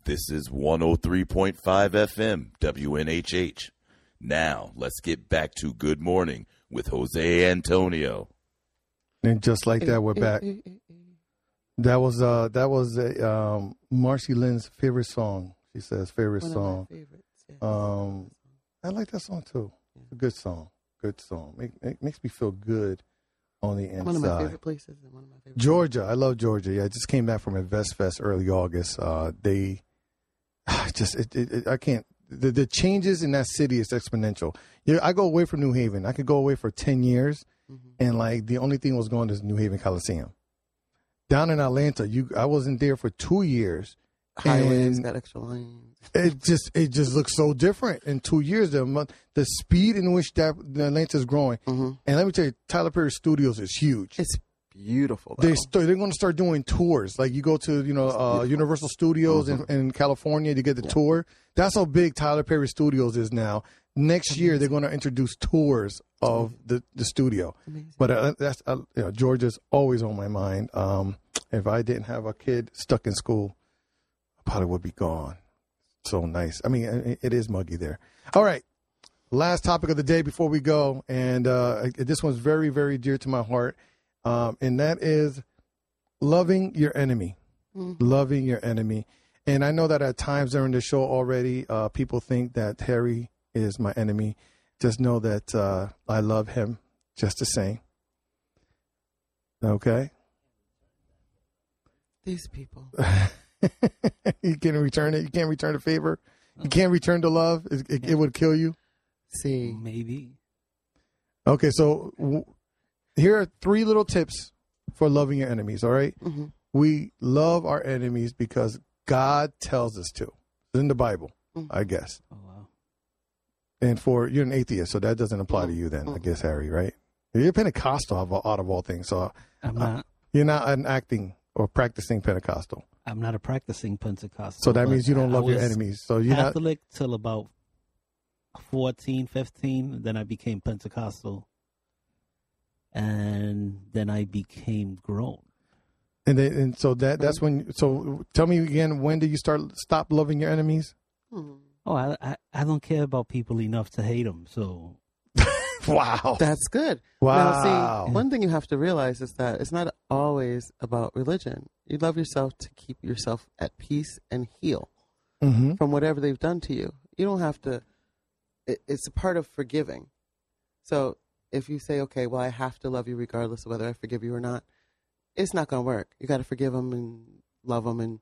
This is 103.5 FM, WNHH. Now, let's get back to Good Morning with Jose Antonio. And just like that, we're back. That was uh that was a, um Marcy Lynn's favorite song. She says favorite One of my song. favorites, Um, I like that song too. It's a good song. Good song. Make, make, makes me feel good on the inside. One of my favorite places one of my favorite. Georgia, I love Georgia. Yeah, I just came back from Invest Fest early August. Uh, they just it, it, it, I can't. The, the changes in that city is exponential. Yeah, I go away from New Haven. I could go away for ten years, and like the only thing was going to New Haven Coliseum. Down in Atlanta, you I wasn't there for two years, Highways And- got extra lanes. it just it just looks so different in two years. The the speed in which that is growing, and let me tell you, Tyler Perry Studios is huge. Mm-hmm. It's beautiful. They st- they're going to start doing tours. Like you go to you know uh, Universal Studios Mm-hmm. in, in California to get the tour. That's how big Tyler Perry Studios is now. Next year they're going to introduce tours of the, the studio. But uh, that's uh, you know, Georgia's always on my mind. Um, if I didn't have a kid stuck in school, I probably would be gone. So nice. I mean, it, it is muggy there. All right. Last topic of the day before we go, and uh, this one's very, very dear to my heart, um, and that is loving your enemy. Loving your enemy. And I know that at times during the show already, uh, people think that Harry is my enemy. Just know that uh, I love him just the same. Okay? These people. you can't return it. You can't return the favor. You can't return the love. It, it, it would kill you. See, maybe. Okay, so w- here are three little tips for loving your enemies. All right? Mhm. we love our enemies because God tells us to. It's in the Bible, Mm. I guess. Oh wow. And for you're an atheist, so that doesn't apply to you then, I guess, Harry, right? You're Pentecostal of- out of all things, so I'm uh, you're not an acting or practicing Pentecostal. I'm not a practicing Pentecostal. So that means you don't I love your enemies. So you're not. Catholic till about 14, 15. Then I became Pentecostal. And then I became grown. And then, and so that that's when. So tell me again, when did you start stop loving your enemies? Oh, I, I, I don't care about people enough to hate them. So Wow. That's good. Wow. Now, see, one thing you have to realize is that it's not always about religion. You love yourself to keep yourself at peace and heal Mm-hmm. from whatever they've done to you. You don't have to. It, it's a part of forgiving. So if you say, "Okay, well, I have to love you regardless of whether I forgive you or not," it's not going to work. You got to forgive them and love them, and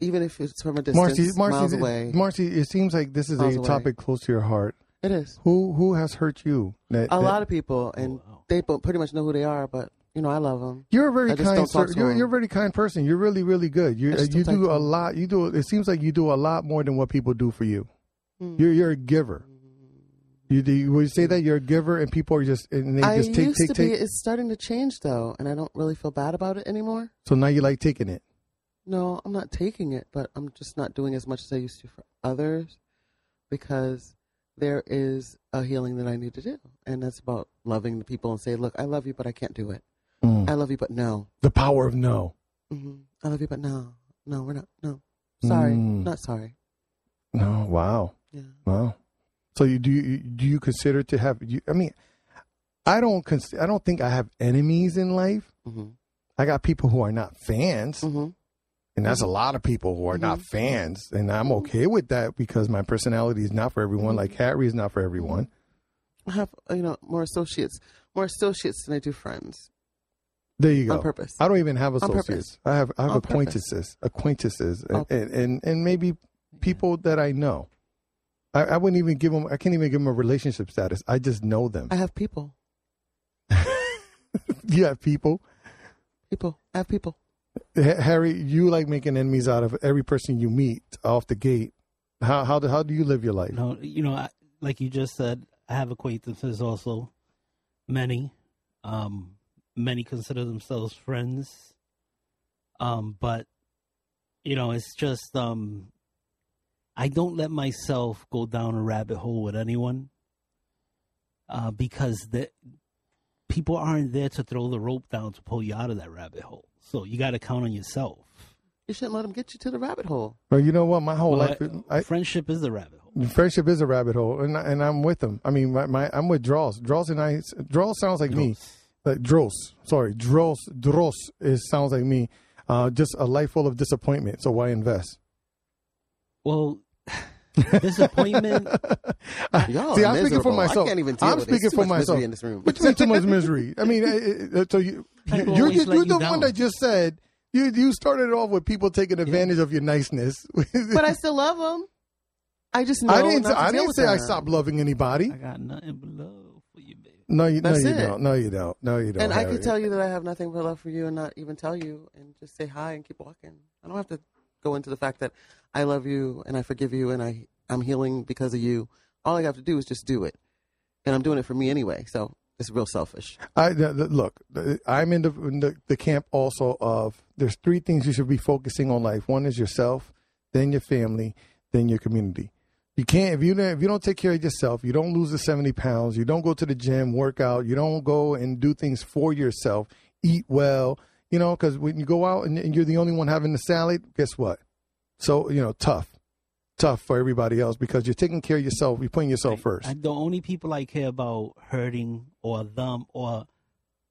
even if it's from a distance, Marcy, Marcy, miles away. Marcy, it seems like this is Miles a away. topic close to your heart. It is. Who who has hurt you? That- a that- lot of people, and they pretty much know who they are. But you know, I love them. You're a very kind. Sir, you're, 'em. you're a very kind person. You're really, really good. You I just you do a do talk to a 'em. lot. You do. It seems like you do a lot more than what people do for you. Hmm. You're you're a giver. You do. You, would you say that you're a giver, and people are just and they I just take used take to take. be. It's starting to change though, and I don't really feel bad about it anymore. So now you like taking it. No, I'm not taking it, but I'm just not doing as much as I used to for others because there is a healing that I need to do, and that's about loving the people and say, "Look, I love you, but I can't do it. Mm. I love you, but no. The power of no. hmm I love you, but no, no, we're not. No, sorry, Mm. not sorry. No. Wow. Yeah. Wow. So you do you do you consider to have you? I mean, I don't. Cons- I don't think I have enemies in life. hmm I got people who are not fans. hmm And that's a lot of people who are not fans. And I'm okay with that because my personality is not for everyone, like Harry is not for everyone. I have you know more associates, more associates than I do friends. There you go. On purpose. I don't even have associates. I have I have On purpose. acquaintances, acquaintances, and, and, and and maybe people that I know. I, I wouldn't even give them. I can't even give them a relationship status. I just know them. I have people, you have people. people. I have people. Ha- Harry, you like making enemies out of every person you meet off the gate. How how do, how do you live your life? No, you know, I, like you just said, I have acquaintances also. Many, um, many consider themselves friends. Um, but you know, it's just um, I don't let myself go down a rabbit hole with anyone. Uh, because the people aren't there to throw the rope down to pull you out of that rabbit hole. So you got to count on yourself. You shouldn't let them get you to the rabbit hole. Well, you know what? My whole Well, life, I- I, friendship is the rabbit hole. friendship is a rabbit hole, and I- and I'm with them. I mean, my, my I'm with Dross. Dross and I. Dross sounds like me. Like Dross. Sorry, Dross. Dross is sounds like me. Uh, just a life full of disappointment. So why invest? Well, disappointment. Y'all See, are I'm speaking for miserable. I can't even deal I'm with speaking for myself. in this room. What you mean too much misery? I mean, uh, uh, so you, you People you're, you're, you're you the down. one that just said you you started off with people taking advantage of your niceness. but I still love them. I just know I didn't. not to I deal didn't with say I stopped loving anybody. I got nothing but love for you, baby. No, you, no, you it. don't. No, you don't. No, you don't. And I Harry. could tell you that I have nothing but love for you and not even tell you and just say hi and keep walking. I don't have to go into the fact that I love you and I forgive you and I I'm healing because of you. All I have to do is just do it, and I'm doing it for me anyway. So it's real selfish. I look. I'm in the, in the the camp also of there's three things you should be focusing on life. One is yourself, then your family, then your community. You can't if you if you don't take care of yourself, you don't lose the seventy pounds. You don't go to the gym, work out. You don't go and do things for yourself. Eat well, you know, because when you go out and, and you're the only one having the salad, guess what? So you know, tough, tough for everybody else because you're taking care of yourself. You're putting yourself first. I, the only people I care about hurting or them or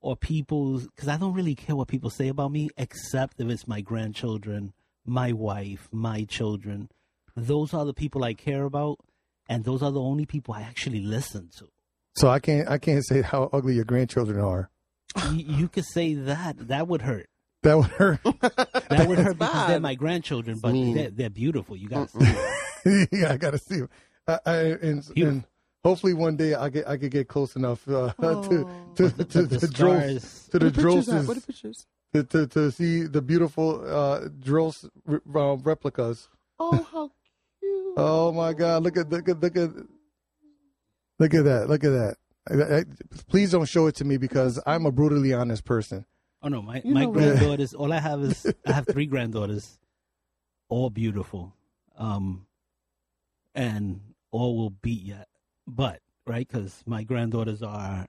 or people's because I don't really care what people say about me except if it's my grandchildren, my wife, my children. Those are the people I care about, and those are the only people I actually listen to. So I can't I can't say how ugly your grandchildren are. you, you could say that. That would hurt. That would hurt. That would hurt because bad. they're my grandchildren, but mean. they're, they're beautiful. You got to see. yeah, I gotta see him. I, I, and, and hopefully one day I get I could get close enough uh, to to to, to, the the Dross to the What are pictures at? Drosses What pictures? to, to to see the beautiful uh, Dross re- uh, replicas. Oh, how cute! Oh my God! Look at look at look at look at that! Look at that! I- I- please don't show it to me because I'm a brutally honest person. Oh no, my You my granddaughters. All I have is I have three granddaughters, all beautiful, um, and all will beat yet. But right, because my granddaughters are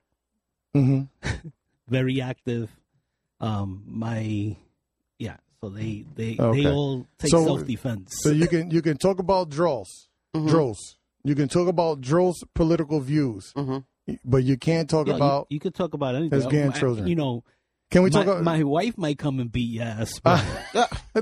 hmm very active. Um, my yeah, so they they Okay. they all take So- self defense. So you can you can talk about Dross, draws. You can talk about Dross political views, but you can't talk Yeah, about. you, could talk about anything. As Uh, grandchildren. You know, Can we my, talk about- my wife might come and beat your ass. But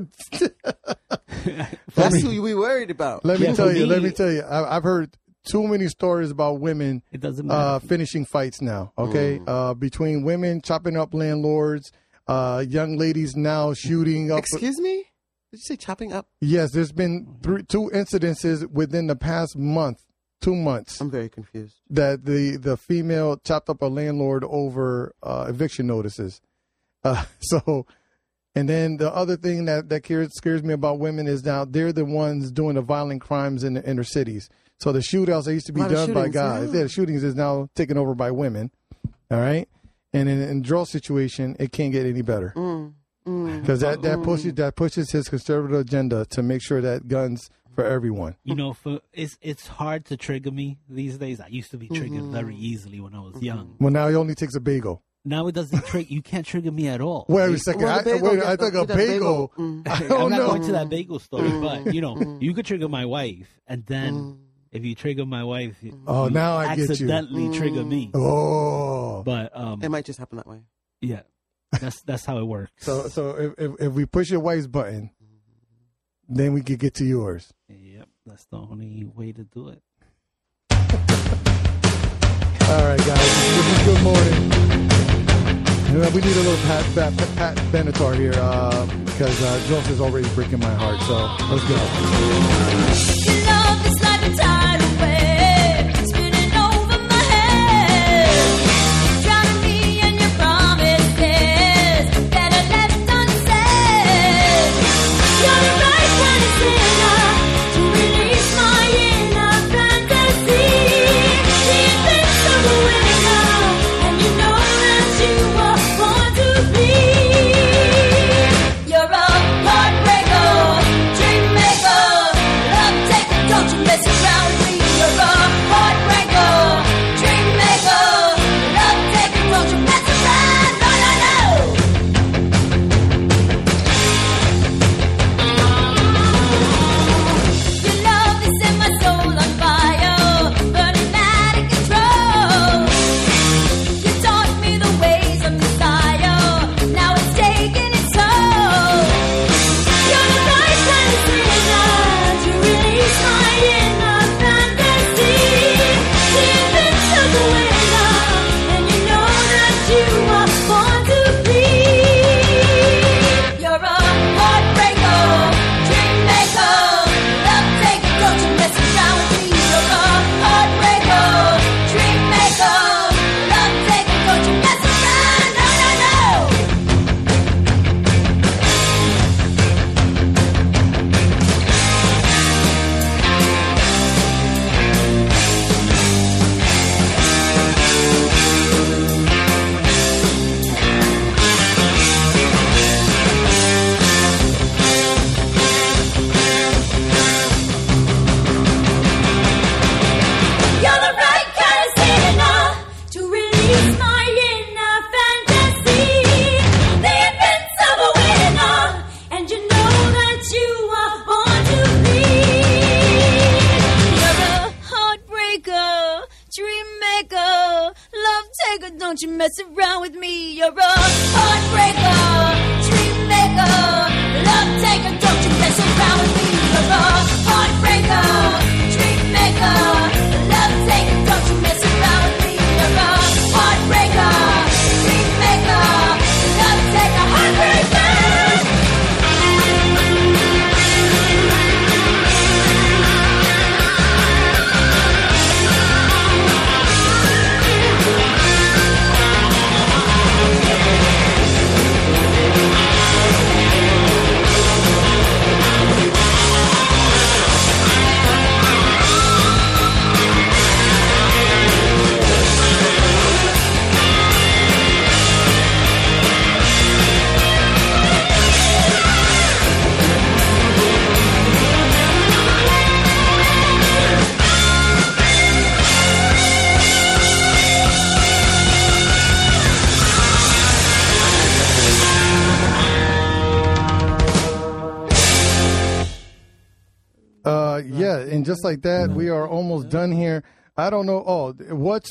That's who we worried about. Let me Yeah, tell for you. Let me- me tell you. I, I've heard too many stories about women it doesn't uh, finishing fights now. Okay, uh, between women chopping up landlords, uh, young ladies now shooting up. Excuse me? Did you say chopping up? Yes, there's been three, two incidences within the past month, two months, I'm very confused. that the the female chopped up a landlord over uh, eviction notices. Uh, so, and then the other thing that that scares, scares me about women is now they're the ones doing the violent crimes in the inner cities. So the shootouts that used to be A lot of done by guys, yeah. yeah, the shootings is now taken over by women. All right, and in in draw situation, it can't get any better Mm, mm. because that that pushes that pushes his conservative agenda to make sure that guns for everyone. you know, for it's it's hard to trigger me these days. I used to be triggered very easily when I was young. Well, now it only takes a bagel. Now it doesn't trigger. You can't trigger me at all. Wait a second. Well, I, the bagel wait, gets I the- think a bagel, bagel. mm. I I'm don't not know. going to that bagel story, but you know, you could trigger my wife, and then if you trigger my wife, Oh, you now I get you. accidentally trigger me. Oh, But um, It might just happen that way. yeah, that's that's how it works. so so if, if if we push your wife's button, then we could get to yours. yep, that's the only way to do it. All right, guys. This is good morning. You we need a little Pat Pat, Pat Benatar here uh, because uh, is already breaking my heart. So let's go.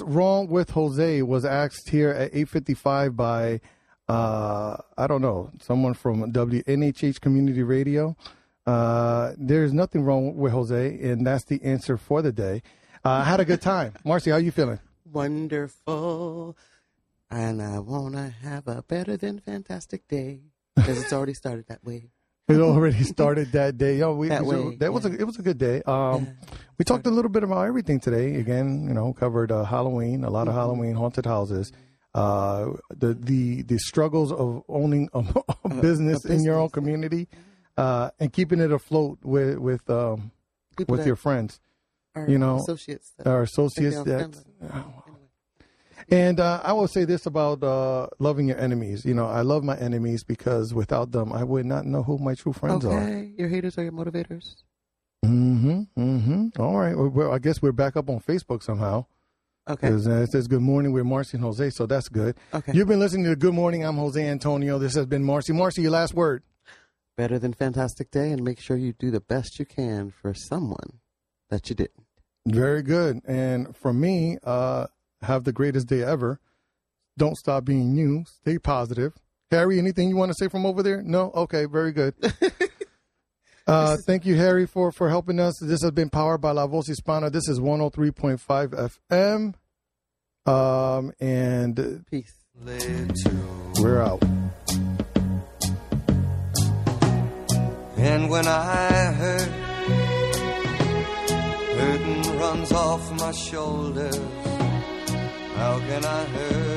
What's wrong with Jose was asked here at 8:55 by uh, I don't know someone from WNHH Community Radio. Uh, there's nothing wrong with Jose, and that's the answer for the day. Uh, I had a good time. Marcy, how are you feeling? Wonderful. And I want to have a better than fantastic day because it's already started that way. It already started that day. Yo, we, That way, that was a it was a good day. Um, we talked a little bit about everything today. Again, you know, covered uh, Halloween, a lot of Halloween haunted houses, uh, the the the struggles of owning a, a business in your own community, uh, and keeping it afloat with with um, with your friends. You know, associates that our associates that. And uh, I will say this about uh, loving your enemies. You know, I love my enemies because without them, I would not know who my true friends are. Okay, your haters are your motivators. Mm-hmm. Mm-hmm. All right. Well, well, I guess we're back up on Facebook somehow. Okay. uh, it says Good Morning We're Marcy and Jose, so that's good. Okay. You've been listening to Good Morning. I'm Jose Antonio. This has been Marcy. Marcy, your last word. Better than fantastic day, and make sure you do the best you can for someone that you didn't. Very good. And for me, uh, have the greatest day ever. Don't stop being you. Stay positive. Harry, anything you want to say from over there? No? Okay, very good. Uh, thank you, Harry, for, for helping us. This has been powered by La Voz Hispana. This is 103.5 FM. Um, and peace. We're out. And when I hurt, hurting runs off my shoulders. How can I hurt